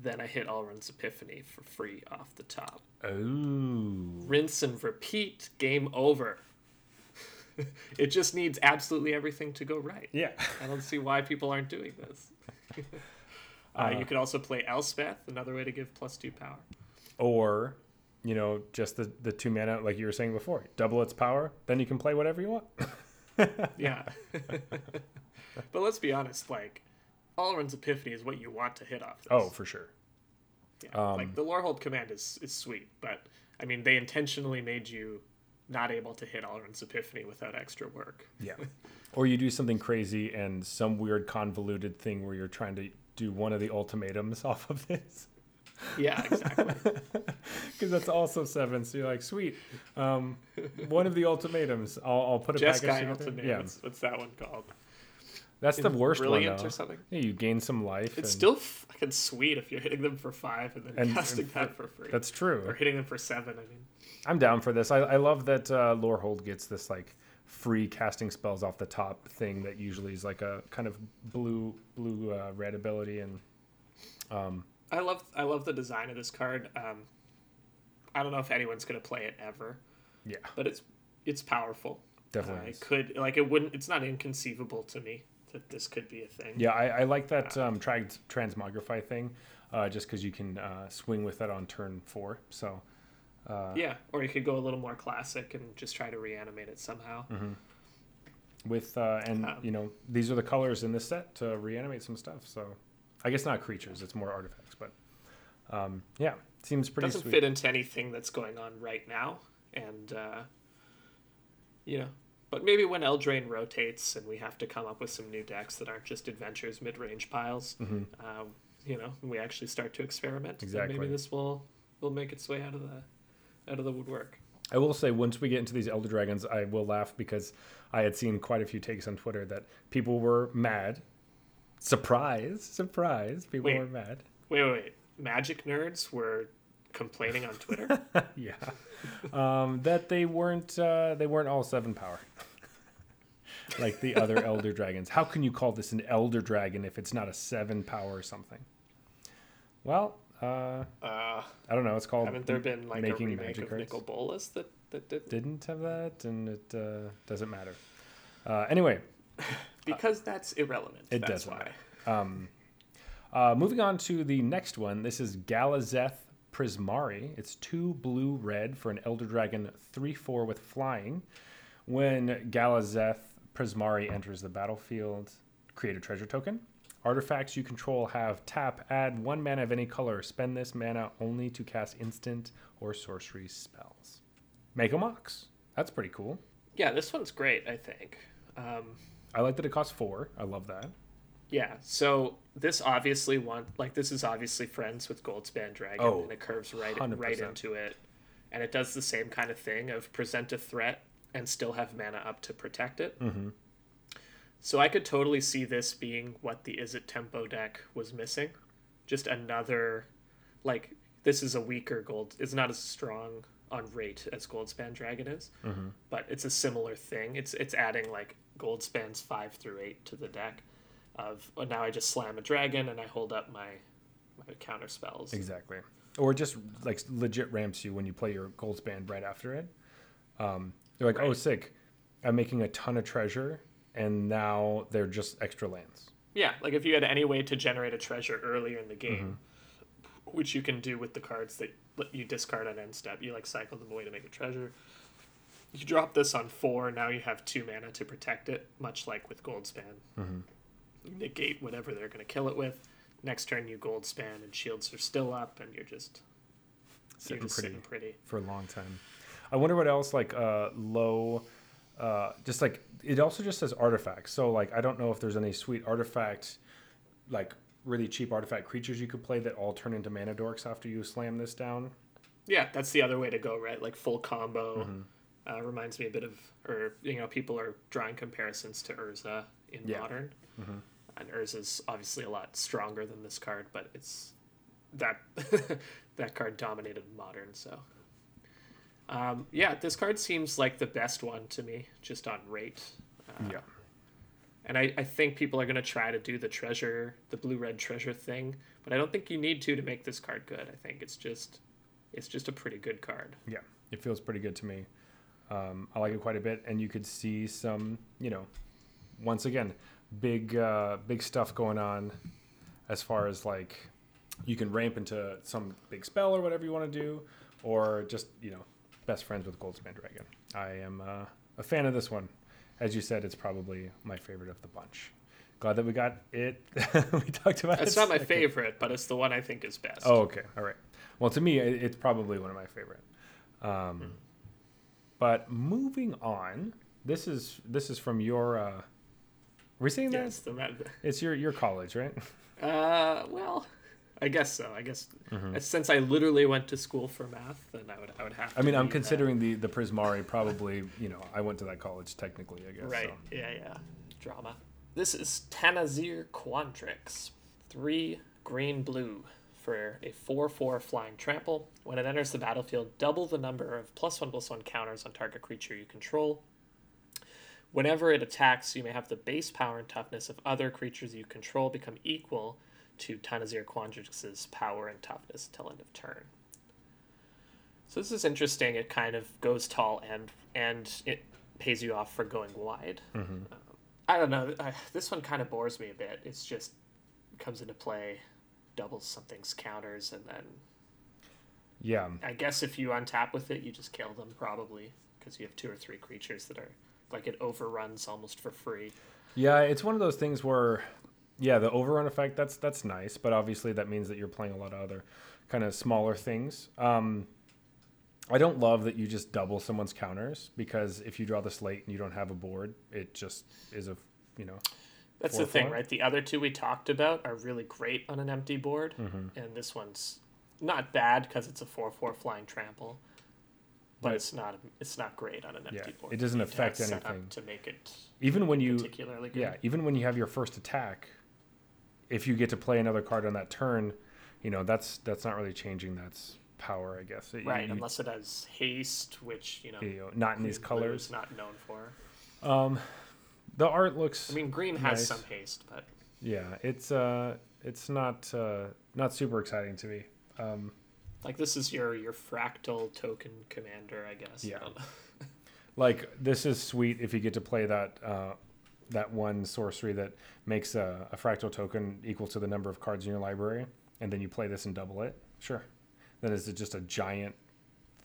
Then I hit Alrund's Epiphany for free off the top. Oh. Rinse and repeat. Game over. it just needs absolutely everything to go right. Yeah. I don't see why people aren't doing this. uh, you could also play Elspeth, another way to give plus two power. Or, you know, just the the two mana, like you were saying before, double its power. Then you can play whatever you want. Yeah. but let's be honest, like, Alrund's Epiphany is what you want to hit off this. Oh, for sure. Yeah, like the Lorehold command is is sweet, but I mean they intentionally made you not able to hit Alrund's Epiphany without extra work. Yeah. or you do something crazy and some weird convoluted thing where you're trying to do one of the ultimatums off of this. Yeah, exactly. Because that's also seven. So you're like, sweet. Um, one of the ultimatums. I'll, I'll put a Just package Guy. Ultimate. Yeah, What's, what's that one called? that's the worst one Brilliant or something. Yeah, you gain some life. It's and- still fucking sweet if you're hitting them for five and then And- casting and that for free. That's true. or hitting them for seven. I mean, I'm down for this. I, I love that uh, Lorehold gets this like free casting spells off the top thing that usually is like a kind of blue blue uh, red ability and um, I love I love the design of this card. Um, I don't know if anyone's gonna play it ever, yeah, but it's it's powerful. definitely. Uh, it could like it wouldn't. It's not inconceivable to me that this could be a thing. Yeah, I, I like that um, trans- transmogrify thing, uh, just because you can uh, swing with that on turn four. So uh, Yeah, or you could go a little more classic and just try to reanimate it somehow. Mm. with uh, and Um, you know these are the colors in this set to reanimate some stuff. So I guess not creatures; it's more artifacts. But um, yeah, seems pretty Doesn't sweet. fit into anything that's going on right now, and uh, you know, but maybe when Eldraine rotates and we have to come up with some new decks that aren't just adventures mid-range piles, Mhm. um, you know, we actually start to experiment. then Exactly. maybe this will will make its way out of the out of the woodwork. I will say once we get into these Elder Dragons, I will laugh because I had seen quite a few takes on Twitter that people were mad. Surprise, surprise! People Wait. were mad. Wait, wait, wait. Magic nerds were complaining on Twitter. yeah, um, that they weren't uh, they weren't all seven power, like the other Elder Dragons. How can you call this an Elder Dragon if it's not a seven power or something? Well, uh, uh, I don't know. It's called haven't there been like a making remake magic of cards. Nicol Bolas that that did Didn't have that, and it uh, doesn't matter. Uh, anyway, because that's irrelevant. It that's doesn't why. Um, uh, moving on to the next one. This is Galazeth Prismari. It's two blue red for an Elder Dragon 3 4 with flying. When Galazeth Prismari enters the battlefield, create a treasure token. Artifacts you control have tap, add one mana of any color. Spend this mana only to cast instant or sorcery spells. Make a mox. That's pretty cool. Yeah, this one's great. I think. Um, I like that it costs four. I love that. Yeah, so this obviously one like this is obviously friends with Goldspan Dragon, Oh, and it curves right 100%. right into it, and it does the same kind of thing of present a threat and still have mana up to protect it. Mhm. So I could totally see this being what the Izzet Tempo deck was missing, just another, like this is a weaker gold. It's not as strong on rate as Goldspan Dragon is, Mhm. but it's a similar thing. It's it's adding like Goldspans five through eight to the deck. Of oh, now I just slam a dragon and I hold up my my counter spells. Exactly. Or just like legit ramps you when you play your Goldspan right after it. Um, they're like, oh, sick. I'm making a ton of treasure, and now they're just extra lands. Yeah, like if you had any way to generate a treasure earlier in the game, Mm-hmm. which you can do with the cards that you discard on end step, you like cycle them away to make a treasure. You drop this on four, now you have two mana to protect it, much like with Goldspan. Mm-hmm. Negate whatever they're going to kill it with. Next turn, you Goldspan, and shields are still up, and you're just you're just pretty sitting pretty. for a long time. I wonder what else like uh, low, uh, just like it also just says artifacts. So like I don't know if there's any sweet artifact, like really cheap artifact creatures you could play that all turn into mana dorks after you slam this down. Yeah, that's the other way to go, right? Like full combo. Uh, reminds me a bit of, or you know, people are drawing comparisons to Urza in Yeah. modern, and Urza's obviously a lot stronger than this card, but it's that that card dominated modern. So, um, yeah, this card seems like the best one to me, just on rate. Uh, yeah. And I, I think people are going to try to do the treasure, the blue red treasure thing, but I don't think you need to to make this card good. I think it's just, it's just a pretty good card. Yeah, it feels pretty good to me. Um, I like it quite a bit, and you could see some, you know, once again, big, uh, big stuff going on, as far as like, you can ramp into some big spell or whatever you want to do, or just you know, best friends with Goldspan Dragon. I am uh, a fan of this one. As you said, it's probably my favorite of the bunch. Glad that we got it. we talked about it. It's not my second. favorite, but it's the one I think is best. Oh, okay. All right. Well, to me, it- it's probably one of my favorite. Um, But moving on, this is this is from your. Uh, were we saying that? yes, the ma- It's your your college, right? Uh, well, I guess so. I guess Mm-hmm. uh, since I literally went to school for math, then I would I would have. To I mean, I'm uh, considering the the Prismari probably. You know, I went to that college technically. I guess. Right. so. Yeah, yeah. Drama. This is Tanazir Quandrix. Three green blue for a 4 4 flying trample. When it enters the battlefield, double the number of plus 1 plus 1 counters on target creature you control. Whenever it attacks, you may have the base power and toughness of other creatures you control become equal to Tanazir Quandrix's power and toughness until end of turn. So this is interesting. It kind of goes tall and and it pays you off for going wide. Um, I don't know. I, this one kind of bores me a bit. It's just comes into play, doubles something's counters, and then Yeah. I guess if you untap with it, you just kill them probably because you have two or three creatures that are like it overruns almost for free. Yeah, it's one of those things where, yeah, the overrun effect that's that's nice, but obviously that means that you're playing a lot of other kind of smaller things. Um, I don't love that you just double someone's counters because if you draw this late and you don't have a board, it just is a you know That's the thing, four? right? The other two we talked about are really great on an empty board, Mm-hmm. and this one's not bad because it's a four-four flying trample, but Right. it's not it's not great on an empty Yeah, board. it doesn't You need to have affect anything. to make it even when you particularly good. yeah even when you have your first attack, if you get to play another card on that turn, you know that's that's not really changing that's power I guess It- Right, you- unless it has haste, which you know, you know, not in these colors. not known for. Um, the art looks I mean, green has some haste, but Yeah, it's uh, it's not uh, not super exciting to me. Um, like this is your your fractal token commander, I guess. Yeah. I don't know. like this is sweet if you get to play that uh, that one sorcery that makes a, a fractal token equal to the number of cards in your library, and then you play this and double it. Sure, then it's just a giant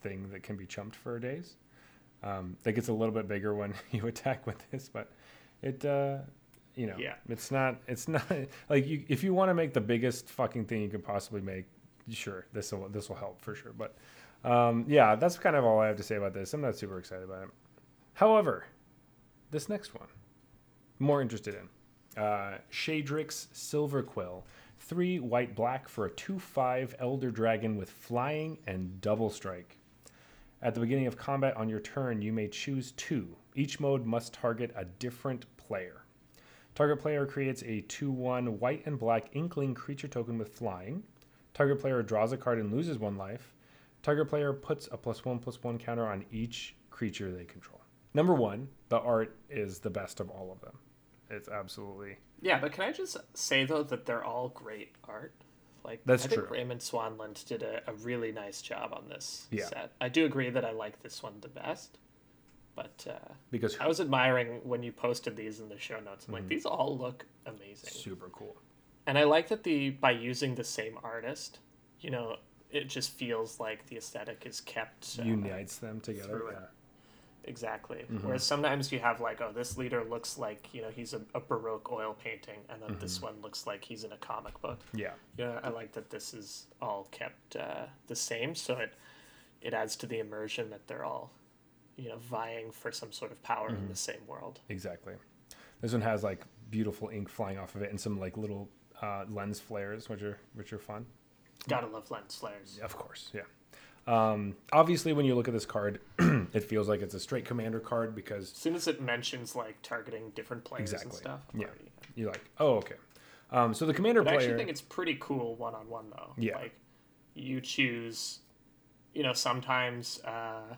thing that can be chumped for days. Um, that gets a little bit bigger when you attack with this, but it. Uh, you know, Yeah. it's not. It's not like you. If you want to make the biggest fucking thing you could possibly make, sure, this will this will help for sure. But um, yeah, that's kind of all I have to say about this. I'm not super excited about it. However, this next one, more interested in. Uh, Shadrix Silverquill. Three white black for a 2 5 Elder Dragon with flying and double strike. At the beginning of combat on your turn, you may choose two. Each mode must target a different player. Target player creates a 2 1 white and black Inkling creature token with flying. Target player draws a card and loses one life. Target player puts a plus one plus one counter on each creature they control. Number one, the art is the best of all of them. It's absolutely Yeah, but can I just say though that they're all great art? Like That's I think true. Raymond Swanland did a, a really nice job on this Yeah. set. I do agree that I like this one the best, but uh, because I was admiring when you posted these in the show notes. I'm Mm-hmm. like, these all look amazing, super cool. and I like that the by using the same artist, you know, it just feels like the aesthetic is kept uh, Unites them together. Yeah. Exactly. Mm-hmm. Whereas sometimes you have like, oh, this leader looks like you know he's a, a baroque oil painting, and then this Mm-hmm. one looks like he's in a comic book. Yeah. Yeah, I like that this is all kept uh, the same, so it it adds to the immersion that they're all, you know, vying for some sort of power in the same world. Exactly. This one has like beautiful ink flying off of it and some like little uh, lens flares, which are which are fun. Gotta love lens flares. Of course, yeah. Um, obviously, when you look at this card, it feels like it's a straight commander card because As soon as it mentions like targeting different players and stuff, Yeah. already- you're like, oh, okay. Um, so the commander But I actually think it's pretty cool one on one though. Yeah. Like you choose you know, sometimes uh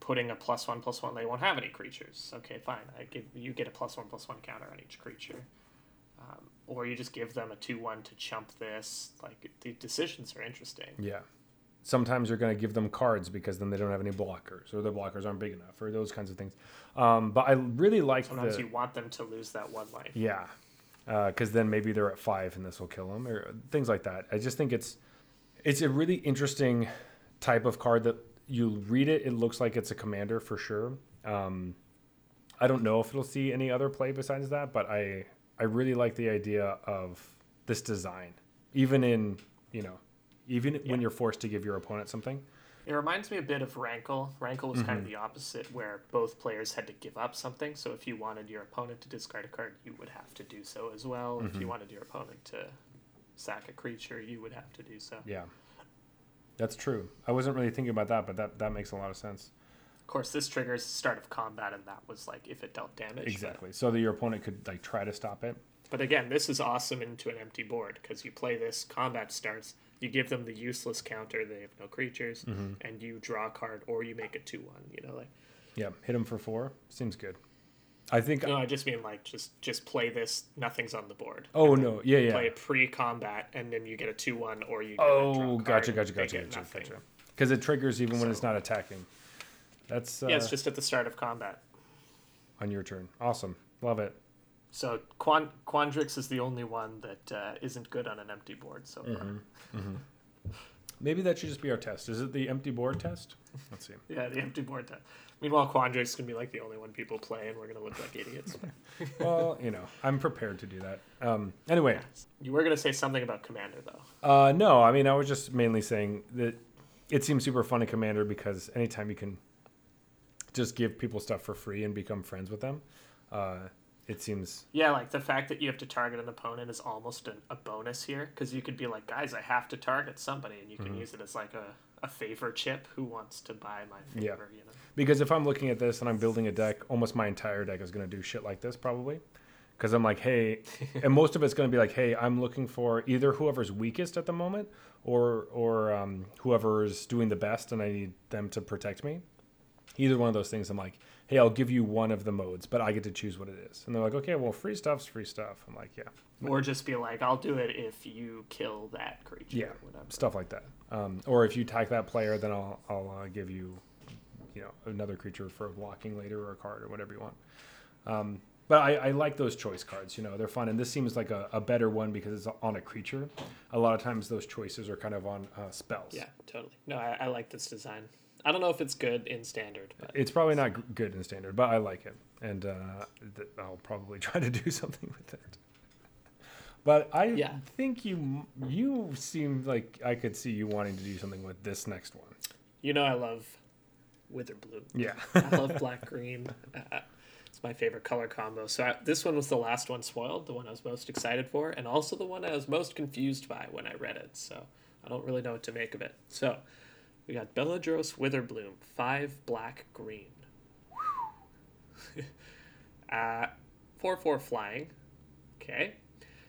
putting a plus one plus one they won't have any creatures. Okay, fine. I give you get a plus one plus one counter on each creature. Um, or you just give them a two one to chump this. Like the decisions are interesting. yeah. Sometimes you're going to give them cards because then they don't have any blockers, or their blockers aren't big enough, or those kinds of things. Um, but I really like Sometimes the you want them to lose that one life. Yeah, because then maybe they're at five and this will kill them, or things like that. I just think it's it's a really interesting type of card that you read it, it looks like it's a commander for sure. Um, I don't know if it'll see any other play besides that, but I I really like the idea of this design, even in you know, even when you're forced to give your opponent something. It reminds me a bit of Rankle. Rankle was Mm-hmm. kind of the opposite, where both players had to give up something. So if you wanted your opponent to discard a card, you would have to do so as well. If Mm-hmm. you wanted your opponent to sack a creature, you would have to do so. Yeah, that's true. I wasn't really thinking about that, but that that makes a lot of sense. Of course, this triggers start of combat, and that was like if it dealt damage. but- Exactly. So that your opponent could like try to stop it. But again, this is awesome into an empty board because you play this, combat starts, you give them the useless counter, they have no creatures, Mm-hmm. and you draw a card or you make a 2 1. You know, like, Yeah, hit them for four. Seems good. I think. no, I just mean like just just play this, nothing's on the board. oh no, yeah, yeah. Play it pre combat, and then you get a 2 1 or you get a draw Oh, gotcha, gotcha, gotcha, gotcha, gotcha. Because it triggers even when it's not attacking. That's uh, Yeah, it's just at the start of combat. on your turn. Awesome, love it. So Quan- Quandrix is the only one that uh, isn't good on an empty board so far. Mm-hmm. Maybe that should just be our test. Is it the empty board test? Let's see. Yeah, the empty board. test. Meanwhile, Quandrix can be like the only one people play, and we're gonna look like idiots. Well, you know, I'm prepared to do that. Um, anyway, You were gonna say something about Commander though. uh, no, I mean, I was just mainly saying that it seems super fun in Commander because anytime you can just give people stuff for free and become friends with them, uh, it seems Yeah, like the fact that you have to target an opponent is almost an, a bonus here because you could be like, guys, I have to target somebody, and you Mm-hmm. can use it as like a, a favor chip. Who wants to buy my Yeah. favor? You know. Because if I'm looking at this and I'm building a deck, almost my entire deck is going to do shit like this probably. Because I'm like, hey, and most of it's going to be like, hey, I'm looking for either whoever's weakest at the moment or or um, whoever's doing the best, and I need them to protect me. Either one of those things, I'm like, hey, I'll give you one of the modes, but I get to choose what it is. And they're like, okay, well, free stuff's free stuff. I'm like, yeah, Or just be like, I'll do it if you kill that creature. yeah, or whatever. stuff like that. Um, or if you attack that player, then I'll I'll uh, give you, you know, another creature for blocking later or a card or whatever you want. Um, but I, I like those choice cards. You know, they're fun, and this seems like a, a better one because it's on a creature. A lot of times those choices are kind of on uh, spells. Yeah, totally. No, I, I like this design. I don't know if it's good in standard, but It's probably not good in standard, but I like it, and uh, th- I'll probably try to do something with it. But I Yeah. think you you seem like I could see you wanting to do something with this next one. you know I love Witherbloom. Yeah. I love black green. Uh, it's my favorite color combo. So I, this one was the last one spoiled, the one I was most excited for, and also the one I was most confused by when I read it. So I don't really know what to make of it. So we got Beledros Witherbloom, five black green. uh, four four flying. Okay.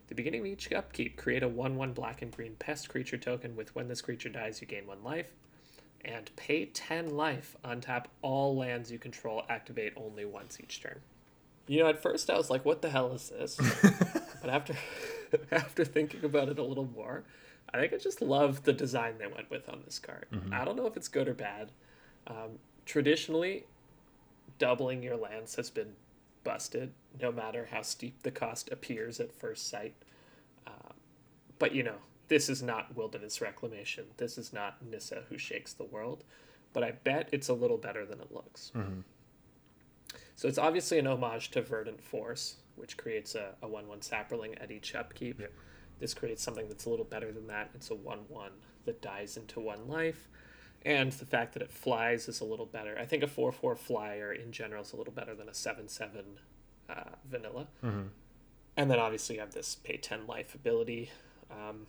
The beginning of each upkeep, create a 1 1 black and green pest creature token with when this creature dies, you gain 1 life. And pay 10 life. Untap all lands you control, activate only once each turn. You know, at first I was like, what the hell is this? but after after thinking about it a little more, I think I just love the design they went with on this card. I don't know if it's good or bad. Um, traditionally, doubling your lands has been busted, no matter how steep the cost appears at first sight. Um, but you know, this is not Wilderness Reclamation. This is not Nissa who shakes the world. But I bet it's a little better than it looks. So it's obviously an homage to Verdant Force, which creates a, a 1 1 Saproling at each upkeep. Yep. This creates something that's a little better than that. It's a 1 1 that dies into one life. and the fact that it flies is a little better. I think a four four flyer in general is a little better than a seven seven uh, vanilla. Mm-hmm. And then obviously you have this pay ten life ability. Um,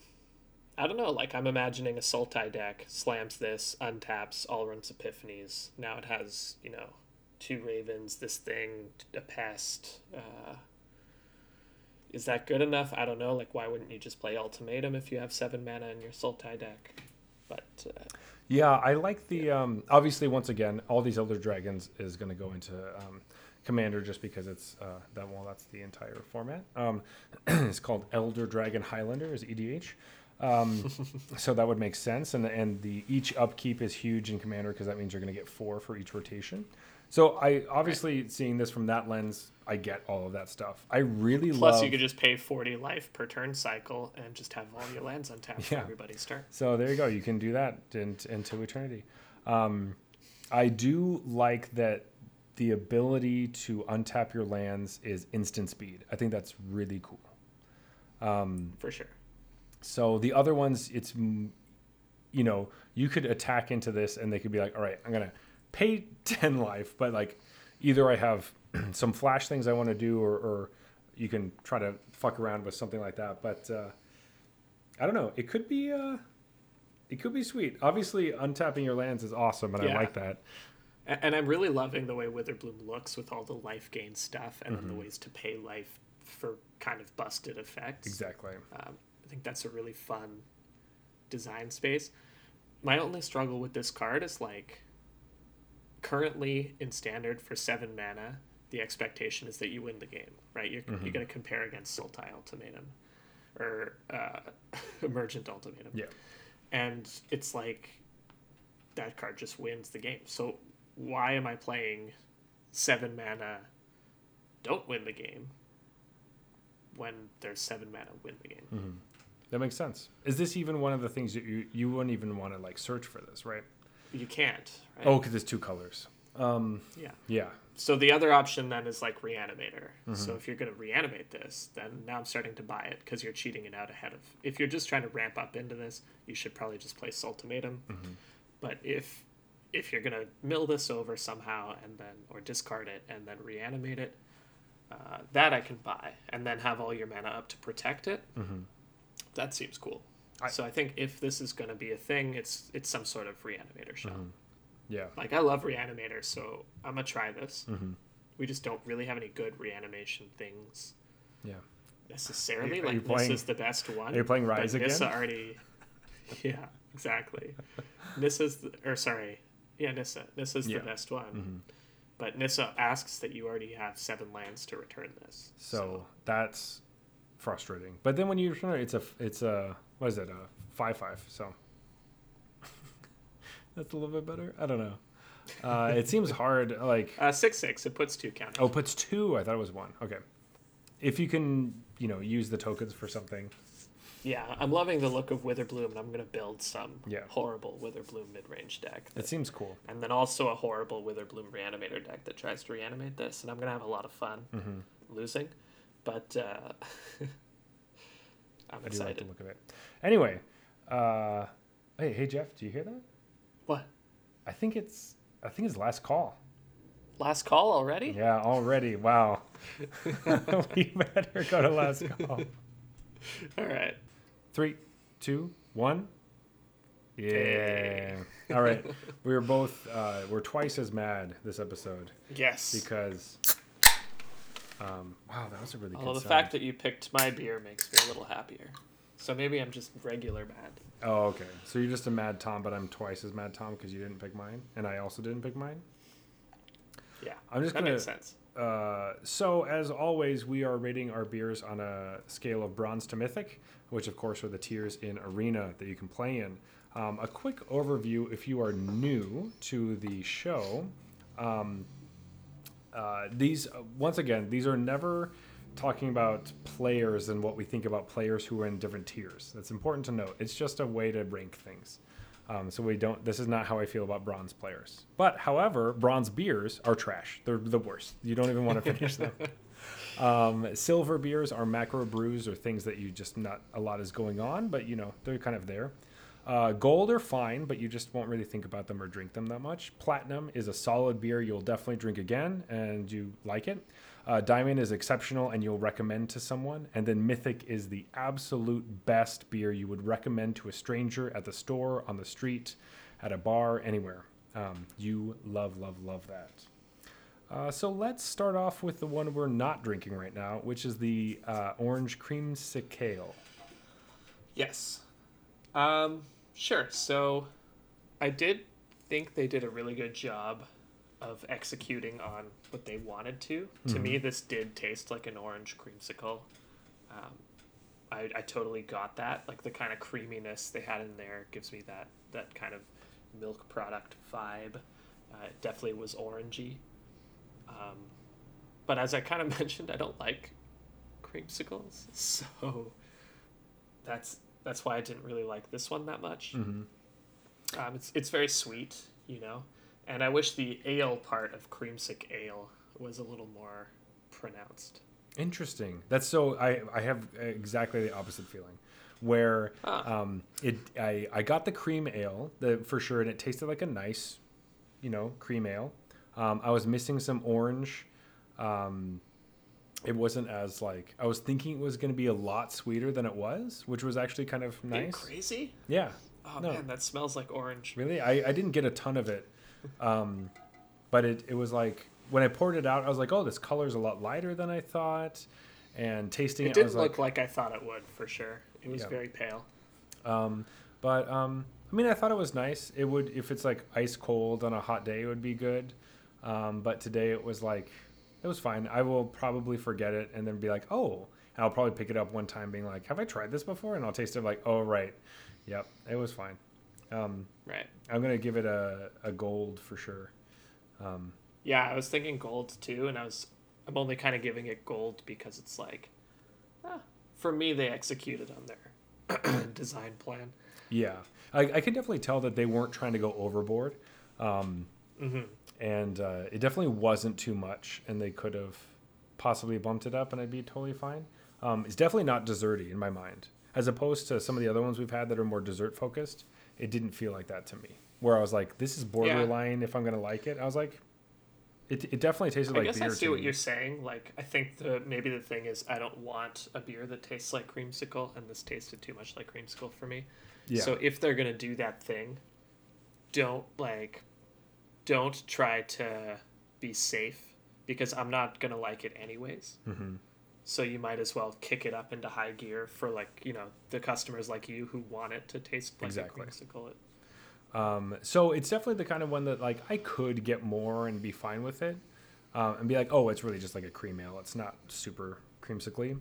I don't know. Like I'm imagining a Sultai deck slams this, untaps, Alrund's epiphanies. Now it has you know two ravens, this thing, a pest. Uh, is that good enough? I don't know. Like why wouldn't you just play ultimatum if you have seven mana in your Sultai deck? But uh, Yeah, I like the. Um, obviously, once again, all these Elder Dragons is going to go into um, Commander just because it's uh, that. Well, that's the entire format. Um, it's called Elder Dragon Highlander, is EDH. Um, so that would make sense, and and the each upkeep is huge in Commander because that means you're going to get four for each rotation. So I obviously seeing this from that lens, I get all of that stuff. I really plus love. Plus, you could just pay forty life per turn cycle and just have all your lands untapped Yeah. for everybody's turn. So there you go. You can do that in, into eternity. Um, I do like that the ability to untap your lands is instant speed. I think that's really cool. Um, For sure. so the other ones, it's you know you could attack into this and they could be like, all right, I'm gonna pay ten life, but like either I have some flash things I want to do, or, or you can try to fuck around with something like that. But uh, I don't know. It could be. Uh, it could be sweet. Obviously, untapping your lands is awesome, and I like that. And I'm really loving the way Witherbloom looks with all the life gain stuff and Mm-hmm. then the ways to pay life for kind of busted effects. Exactly. Um, I think that's a really fun design space. My only struggle with this card is like currently in standard for seven mana, the expectation is that you win the game, right? You're, Mm-hmm. you're going to compare against Sultai Ultimatum or uh, Emergent Ultimatum. Yeah. And it's like that card just wins the game. So why am I playing seven mana, don't win the game, when there's seven mana, win the game? That makes sense. Is this even one of the things that you you wouldn't even want to like search for this, right? You can't. Right? Oh, because it's two colors. Um, yeah. yeah. So the other option then is like reanimator. So Mm-hmm. if you're going to reanimate this, then now I'm starting to buy it because you're cheating it out ahead of. If you're just trying to ramp up into this, you should probably just play Sultimatum. Mm-hmm. But if if you're going to mill this over somehow and then or discard it and then reanimate it, uh, that I can buy and then have all your mana up to protect it. That seems cool. I- so I think if this is going to be a thing, it's it's some sort of reanimator shell. Yeah. Like I love reanimator, so I'm gonna try this. Mm-hmm. We just don't really have any good reanimation things Yeah. necessarily. Are you like playing- is the best one. are you playing but Rise again? Nissa already. Yeah, exactly. Nissa's the, or sorry, yeah, Nissa. Nissa's Yeah. the best one. Mhm. But Nissa asks that you already have seven lands to return this. So that's frustrating. But then when you return it, it's a it's a what is it a five five. So that's a little bit better. I don't know. Uh, it seems hard. Like uh, six six. It puts two counters. oh, puts two. I thought it was one. Okay. If you can, you know, use the tokens for something. Yeah, I'm loving the look of Witherbloom, and I'm gonna build some Yeah. horrible Witherbloom mid range deck. It that- seems cool. and then also a horrible Witherbloom reanimator deck that tries to reanimate this, and I'm gonna have a lot of fun hmm losing, but uh, I'm I do like the look of it. Anyway, uh, hey, hey, Jeff, do you hear that? What? I think it's I think it's last call. Last call already? Yeah, already. Wow. we better go to last call. All right. Three, two, one. Yeah. Hey. All right. We were both uh, we're twice as mad this episode Yes. because. Um, wow, that was a really Although the sound. fact that you picked my beer makes me a little happier. So maybe I'm just regular mad. Oh, okay. So you're just a mad Tom, but I'm twice as mad Tom because you didn't pick mine, and I also didn't pick mine. Yeah. I'm just that gonna. makes sense. Uh, so as always, we are rating our beers on a scale of bronze to mythic, which of course are the tiers in Arena that you can play in. Um, a quick overview if you are new to the show. Um, uh, these uh, once again, these are never talking about players and what we think about players who are in different tiers. That's important to note. It's just a way to rank things. Um, so we don't. This is not how I feel about bronze players. But however, bronze beers are trash. They're the worst. You don't even want to finish them. Um, silver beers are macro brews or things that you just not a lot is going on, but you know they're kind of there. Uh, gold are fine, but you just won't really think about them or drink them that much. Platinum is a solid beer you'll definitely drink again and you like it. Uh, Diamond is exceptional and you'll recommend to someone. And then Mythic is the absolute best beer you would recommend to a stranger at the store, on the street, at a bar, anywhere. Um, you love, love, love that. Uh, so let's start off with the one we're not drinking right now, which is the uh, orange creamsicle. Yes. Um, sure. So I did think they did a really good job of executing on what they wanted to. To me, this did taste like an orange creamsicle. Um, I, I totally got that. Like the kind of creaminess they had in there gives me that, that kind of milk product vibe. Uh, it definitely was orangey. Um, but as I kind of mentioned, I don't like creamsicles, so that's that's why I didn't really like this one that much. Mm-hmm. Um, it's it's very sweet, you know, and I wish the ale part of creamsic ale was a little more pronounced. Interesting. That's so. I I have exactly the opposite feeling, where Ah. um it I I got the cream ale the for sure, and it tasted like a nice, you know, cream ale. Um, I was missing some orange. Um, it wasn't as like I was thinking it was going to be a lot sweeter than it was, which was actually kind of nice. crazy? Yeah. Oh No. man, that smells like orange. Really, I, I didn't get a ton of it, um, but it, it was like when I poured it out, I was like, oh, this color's a lot lighter than I thought, and tasting It it, didn't look like, like I thought it would for sure. It was Yeah. very pale. um, but um, I mean, I thought it was nice. It would if it's like ice cold on a hot day, it would be good. Um, but today it was like it was fine. I will probably forget it and then be like, oh, and I'll probably pick it up one time, being like, have I tried this before? And I'll taste it like, oh right, yep, it was fine. Um, Right. I'm gonna give it a, a gold for sure. Um, Yeah, I was thinking gold too, and I was I'm only kind of giving it gold because it's like, ah, for me they executed on their design plan. Yeah, I, I can definitely tell that they weren't trying to go overboard, um, hmm and uh, it definitely wasn't too much, and they could have possibly bumped it up, and I'd be totally fine. Um, it's definitely not desserty in my mind, as opposed to some of the other ones we've had that are more dessert focused. It didn't feel like that to me, where I was like, "This is borderline if I'm gonna like it." I was like, "It, it definitely tasted I like guess beer." I see what me. you're saying. Like, I think the maybe the thing is I don't want a beer that tastes like creamsicle, and this tasted too much like creamsicle for me. Yeah. So if they're gonna do that thing, don't like, don't try to be safe because I'm not gonna like it anyways. hmm So you might as well kick it up into high gear for like you know the customers like you who want it to taste like Exactly. a creamsicle. Um, so it's definitely the kind of one that like I could get more and be fine with it, um, and be like, oh, it's really just like a cream ale. It's not super creamsicle,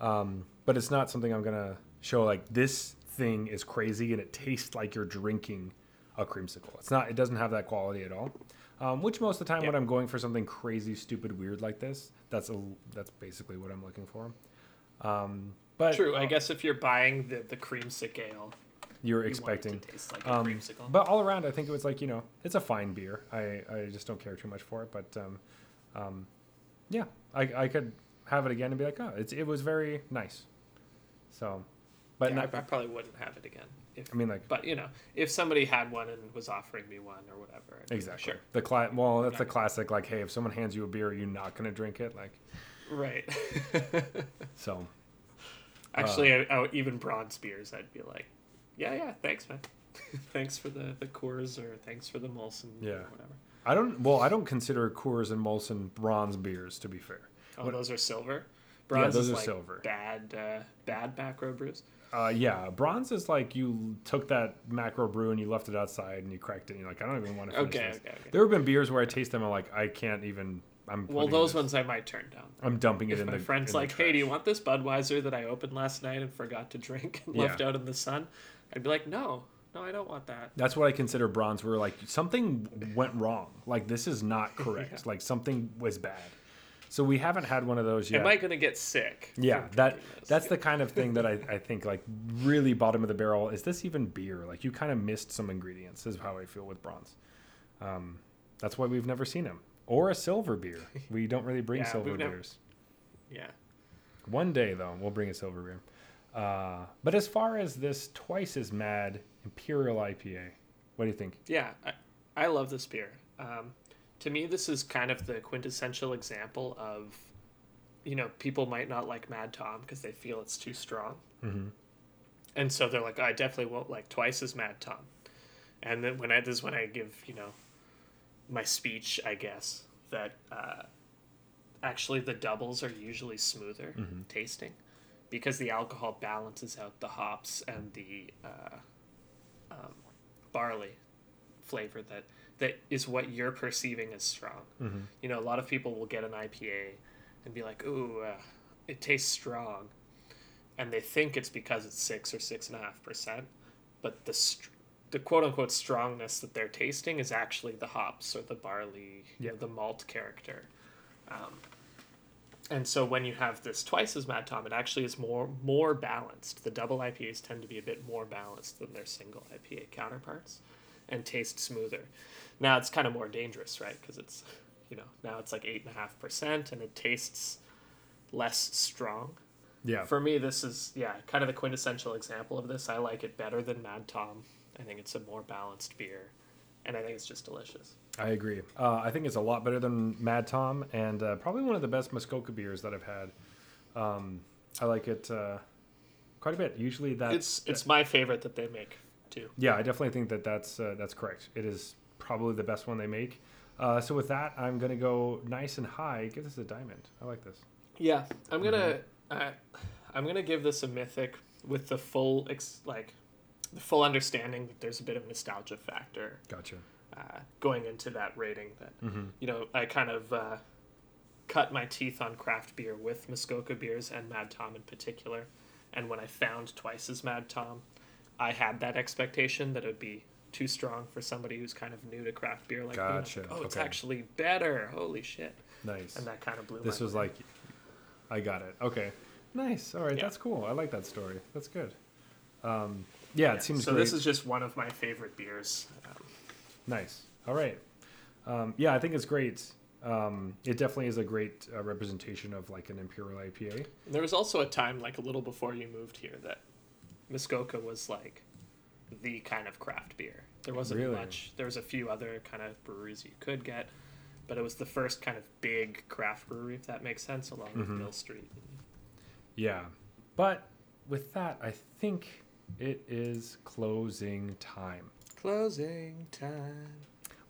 um, but it's not something I'm gonna show like this thing is crazy and it tastes like you're drinking a creamsicle. It's not. It doesn't have that quality at all. Um, which most of the time when I'm going for something crazy, stupid, weird like this, that's a that's basically what I'm looking for. Um, but True. I guess if you're buying the the creamsicle ale, you're you expecting taste like a Um, creamsicle. But all around, I think it was like you know, it's a fine beer. I, I just don't care too much for it. But um, um, yeah, I, I could have it again and be like, oh, it's it was very nice. So, but yeah, not. I probably wouldn't have it again. If, I mean, like but you know, if somebody had one and was offering me one or whatever, I'd exactly sure, the cla- Well, that's the classic. Like, hey, if someone hands you a beer, you're you not gonna drink it? Like, right. so Actually, Uh. I, I, even bronze beers, I'd be like, yeah, yeah, thanks, man. thanks for the the Coors or thanks for the Molson, Yeah. or whatever. I don't. Well, I don't consider Coors and Molson bronze beers. To be fair, Oh, What- those are silver. Bronze those is are like silver. Bad, uh, bad macro brews. Uh, yeah, bronze is like you took that macro brew and you left it outside and you cracked it. and You're like, I don't even want to finish Okay, this. okay, okay. There have been beers where I taste them. I'm like, I can't even. I'm Well, those this- ones I might turn down. I'm dumping it If in my the. friend's in the like, "Hey, do you want this Budweiser that I opened last night and forgot to drink and Yeah. left out in the sun?" I'd be like, "No, no, I don't want that." That's what I consider bronze. Where like something went wrong. Like this is not correct. Yeah. Like something was bad. So we haven't had one of those yet. Am I gonna get sick? yeah, that that's the kind of thing that I, I think like really bottom of the barrel. Is this even beer? Like you kind of missed some ingredients. Is how I feel with bronze. Um, that's why we've never seen them or a silver beer. We don't really bring Yeah, silver never- beers. yeah. One day though, we'll bring a silver beer. Uh, but as far as this twice as mad Imperial IPA. What do you think? Yeah, I, I love this beer. Um, to me, this is kind of the quintessential example of, you know, people might not like Mad Tom because they feel it's too strong. Mm-hmm. And so they're like, I definitely won't like twice as Mad Tom. And then when I, this is when I give, you know, my speech, I guess, that uh, actually the doubles are usually smoother Mm-hmm. tasting because the alcohol balances out the hops and the uh, um, barley flavor that that is what you're perceiving as strong. Mm-hmm. You know, a lot of people will get an IPA and be like, "Ooh, uh, it tastes strong," and they think it's because it's six or six and a half percent, but the str- the quote unquote strongness that they're tasting is actually the hops or the barley, you know, the malt character. Um, and so when you have this twice as Mad Tom, it actually is more more balanced. The double IPAs tend to be a bit more balanced than their single IPA counterparts, and taste smoother. Now it's kind of more dangerous, right? Because it's, you know, now it's like eight and a half percent, and it tastes less strong. Yeah. For me, this is yeah, kind of the quintessential example of this. I like it better than Mad Tom. I think it's a more balanced beer, and I think it's just delicious. I agree. Uh, I think it's a lot better than Mad Tom, and uh, probably one of the best Muskoka beers that I've had. Um, I like it uh, quite a bit. Usually, that's it's it's my favorite that they make too. yeah. I definitely think that that's uh, that's correct. It is probably the best one they make. Uh, so with that, I'm gonna go nice and high. Give this a diamond. I like this. Yeah, I'm gonna uh, I'm gonna give this a mythic with the full ex- like the full understanding that there's a bit of nostalgia factor Gotcha. uh, going into that rating. That Mm-hmm. you know I kind of uh, cut my teeth on craft beer with Muskoka beers and Mad Tom in particular, and when I found twice as Mad Tom, I had that expectation that it would be too strong for somebody who's kind of new to craft beer like me. Gotcha, like, oh, it's okay. actually better. Holy shit! Nice. And that kind of blew. This was mind. like, I got it. Okay. Nice. All right. Yeah. That's cool. I like that story. That's good. Um, yeah, Yeah, it seems so. great. This is just one of my favorite beers. Um, Nice. All right. Um, yeah, I think it's great. Um, it definitely is a great uh, representation of like an imperial IPA. There was also a time, like a little before you moved here, that Muskoka was like the kind of craft beer. There wasn't Really? much. There was a few other kind of breweries you could get, but it was the first kind of big craft brewery, if that makes sense, along with Mhm. Mill Street. Yeah. But with that, I think it is closing time. Closing time.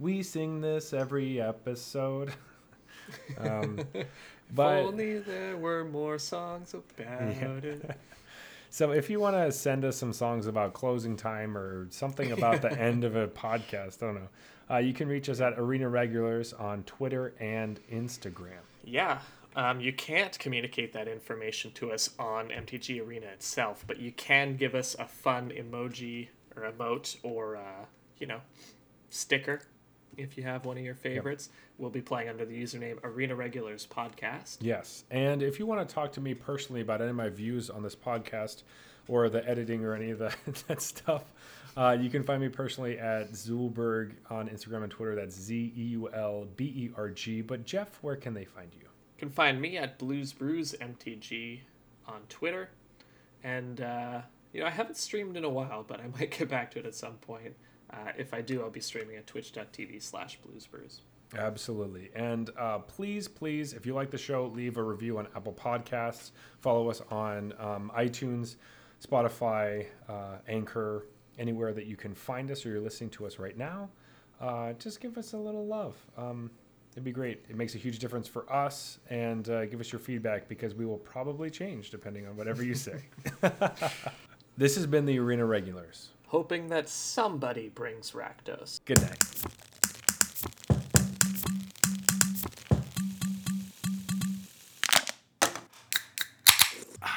We sing this every episode. um, If but only there were more songs about it. So if you want to send us some songs about closing time or something about the end of a podcast, I don't know, uh, you can reach us at Arena Regulars on Twitter and Instagram. Yeah. Um, you can't communicate that information to us on MTG Arena itself, but you can give us a fun emoji or emote or, uh, you know, sticker if you have one of your favorites. We'll be playing under the username Arena Regulars Podcast. Yes. And if you want to talk to me personally about any of my views on this podcast or the editing or any of that, that stuff, uh, you can find me personally at Zeulberg on Instagram and Twitter. That's Z E U L B E R G. But Jeff, where can they find you? You can find me at Blues Brews MTG on Twitter. And, uh, you know, I haven't streamed in a while, but I might get back to it at some point. Uh, if I do, I'll be streaming at twitch.tv slash bluesbrews. Absolutely. And uh, please, please, if you like the show, leave a review on Apple Podcasts. Follow us on um, iTunes, Spotify, uh, Anchor, anywhere that you can find us or you're listening to us right now. Uh, just give us a little love. Um, it'd be great. It makes a huge difference for us. And uh, give us your feedback because we will probably change depending on whatever you say. this has been the Arena Regulars. Hoping that somebody brings Rakdos. Good night.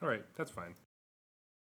All right, that's fine.